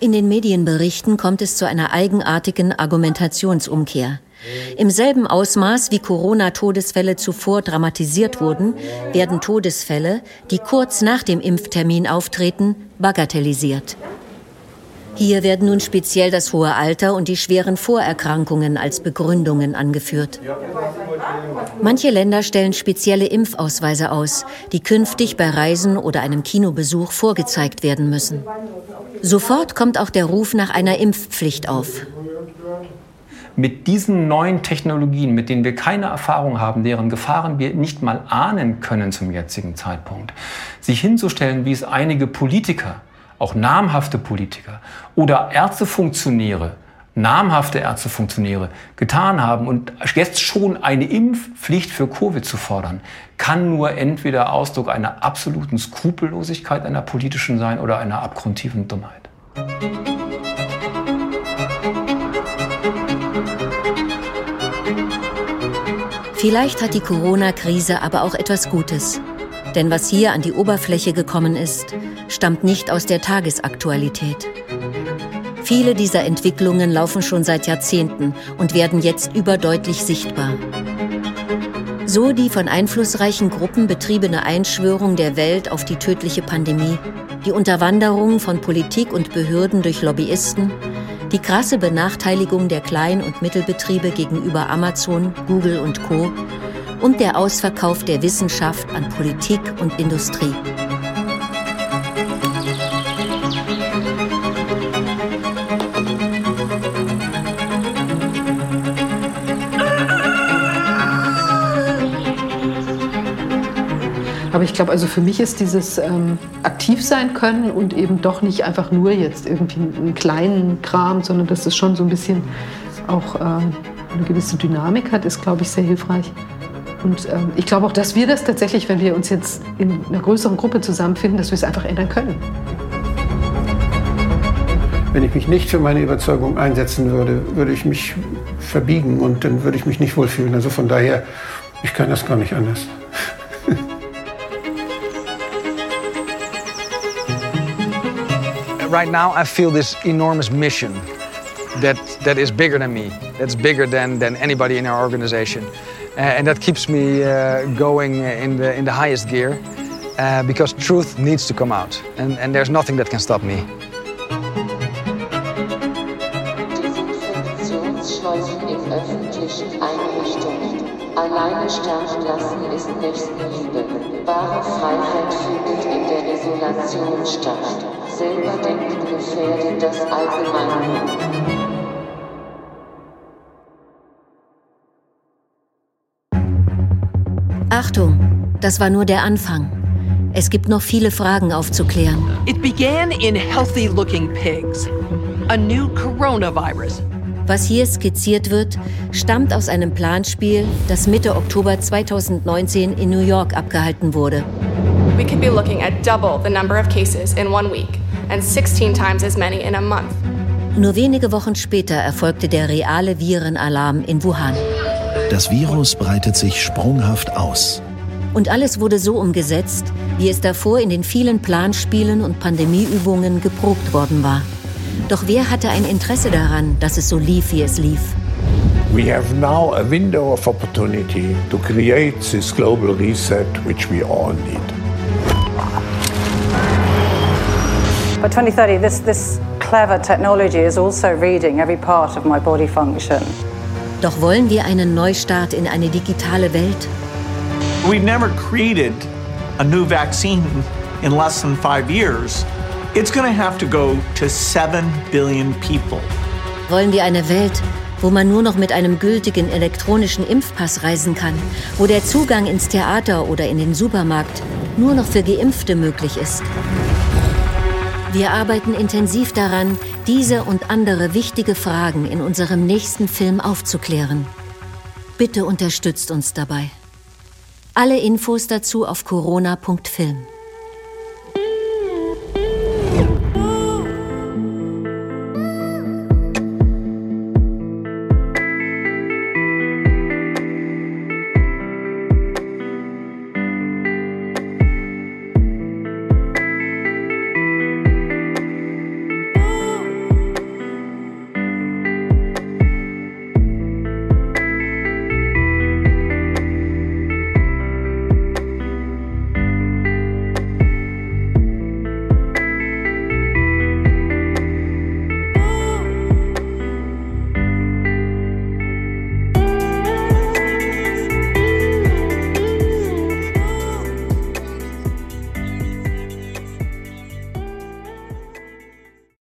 In den Medienberichten kommt es zu einer eigenartigen Argumentationsumkehr. Im selben Ausmaß wie Corona-Todesfälle zuvor dramatisiert wurden, werden Todesfälle, die kurz nach dem Impftermin auftreten, bagatellisiert. Hier werden nun speziell das hohe Alter und die schweren Vorerkrankungen als Begründungen angeführt. Manche Länder stellen spezielle Impfausweise aus, die künftig bei Reisen oder einem Kinobesuch vorgezeigt werden müssen. Sofort kommt auch der Ruf nach einer Impfpflicht auf. Mit diesen neuen Technologien, mit denen wir keine Erfahrung haben, deren Gefahren wir nicht mal ahnen können zum jetzigen Zeitpunkt, sich hinzustellen, wie es einige Politiker, auch namhafte Politiker oder Ärztefunktionäre, namhafte Ärztefunktionäre getan haben und jetzt schon eine Impfpflicht für Covid zu fordern, kann nur entweder Ausdruck einer absoluten Skrupellosigkeit einer politischen sein oder einer abgrundtiefen Dummheit. Vielleicht hat die Corona-Krise aber auch etwas Gutes. Denn was hier an die Oberfläche gekommen ist, stammt nicht aus der Tagesaktualität. Viele dieser Entwicklungen laufen schon seit Jahrzehnten und werden jetzt überdeutlich sichtbar. So die von einflussreichen Gruppen betriebene Einschwörung der Welt auf die tödliche Pandemie, die Unterwanderung von Politik und Behörden durch Lobbyisten, die krasse Benachteiligung der Klein- und Mittelbetriebe gegenüber Amazon, Google und Co. und der Ausverkauf der Wissenschaft an Politik und Industrie. Aber ich glaube, also für mich ist dieses ähm, aktiv sein können und eben doch nicht einfach nur jetzt irgendwie einen kleinen Kram, sondern dass es schon so ein bisschen auch äh, eine gewisse Dynamik hat, ist, glaube ich, sehr hilfreich. Und ähm, ich glaube auch, dass wir das tatsächlich, wenn wir uns jetzt in einer größeren Gruppe zusammenfinden, dass wir es einfach ändern können. Wenn ich mich nicht für meine Überzeugung einsetzen würde, würde ich mich verbiegen und dann würde ich mich nicht wohlfühlen. Also von daher, ich kann das gar nicht anders. (laughs) right now I feel this enormous mission that, that is bigger than me, that's bigger than, than anybody in our organization. Uh, and that keeps me uh, going in the, in the highest gear uh, because truth needs to come out and, and there's nothing that can stop me. Selber denken gefährdet das. Achtung, das war nur der Anfang. Es gibt noch viele Fragen aufzuklären. It began in healthy looking pigs. A new coronavirus. Was hier skizziert wird, stammt aus einem Planspiel, das Mitte Oktober 2019 in New York abgehalten wurde. We could be looking at double the number of cases in one week and 16 times as many in a month. Nur wenige Wochen später erfolgte der reale Virenalarm in Wuhan. Das Virus breitet sich sprunghaft aus. Und alles wurde so umgesetzt, wie es davor in den vielen Planspielen und Pandemieübungen geprobt worden war. Doch wer hatte ein Interesse daran, dass es so lief, wie es lief? We have now a window of opportunity to create this global reset which we all need. By 2030, this, this clever technology is also reading every part of my body function. Doch wollen wir einen Neustart in eine digitale Welt? We've never created a new vaccine in less than five years. It's going to have to go to 7 billion people. Wollen wir eine Welt, wo man nur noch mit einem gültigen elektronischen Impfpass reisen kann, wo der Zugang ins Theater oder in den Supermarkt nur noch für Geimpfte möglich ist? Wir arbeiten intensiv daran, diese und andere wichtige Fragen in unserem nächsten Film aufzuklären. Bitte unterstützt uns dabei. Alle Infos dazu auf corona.film.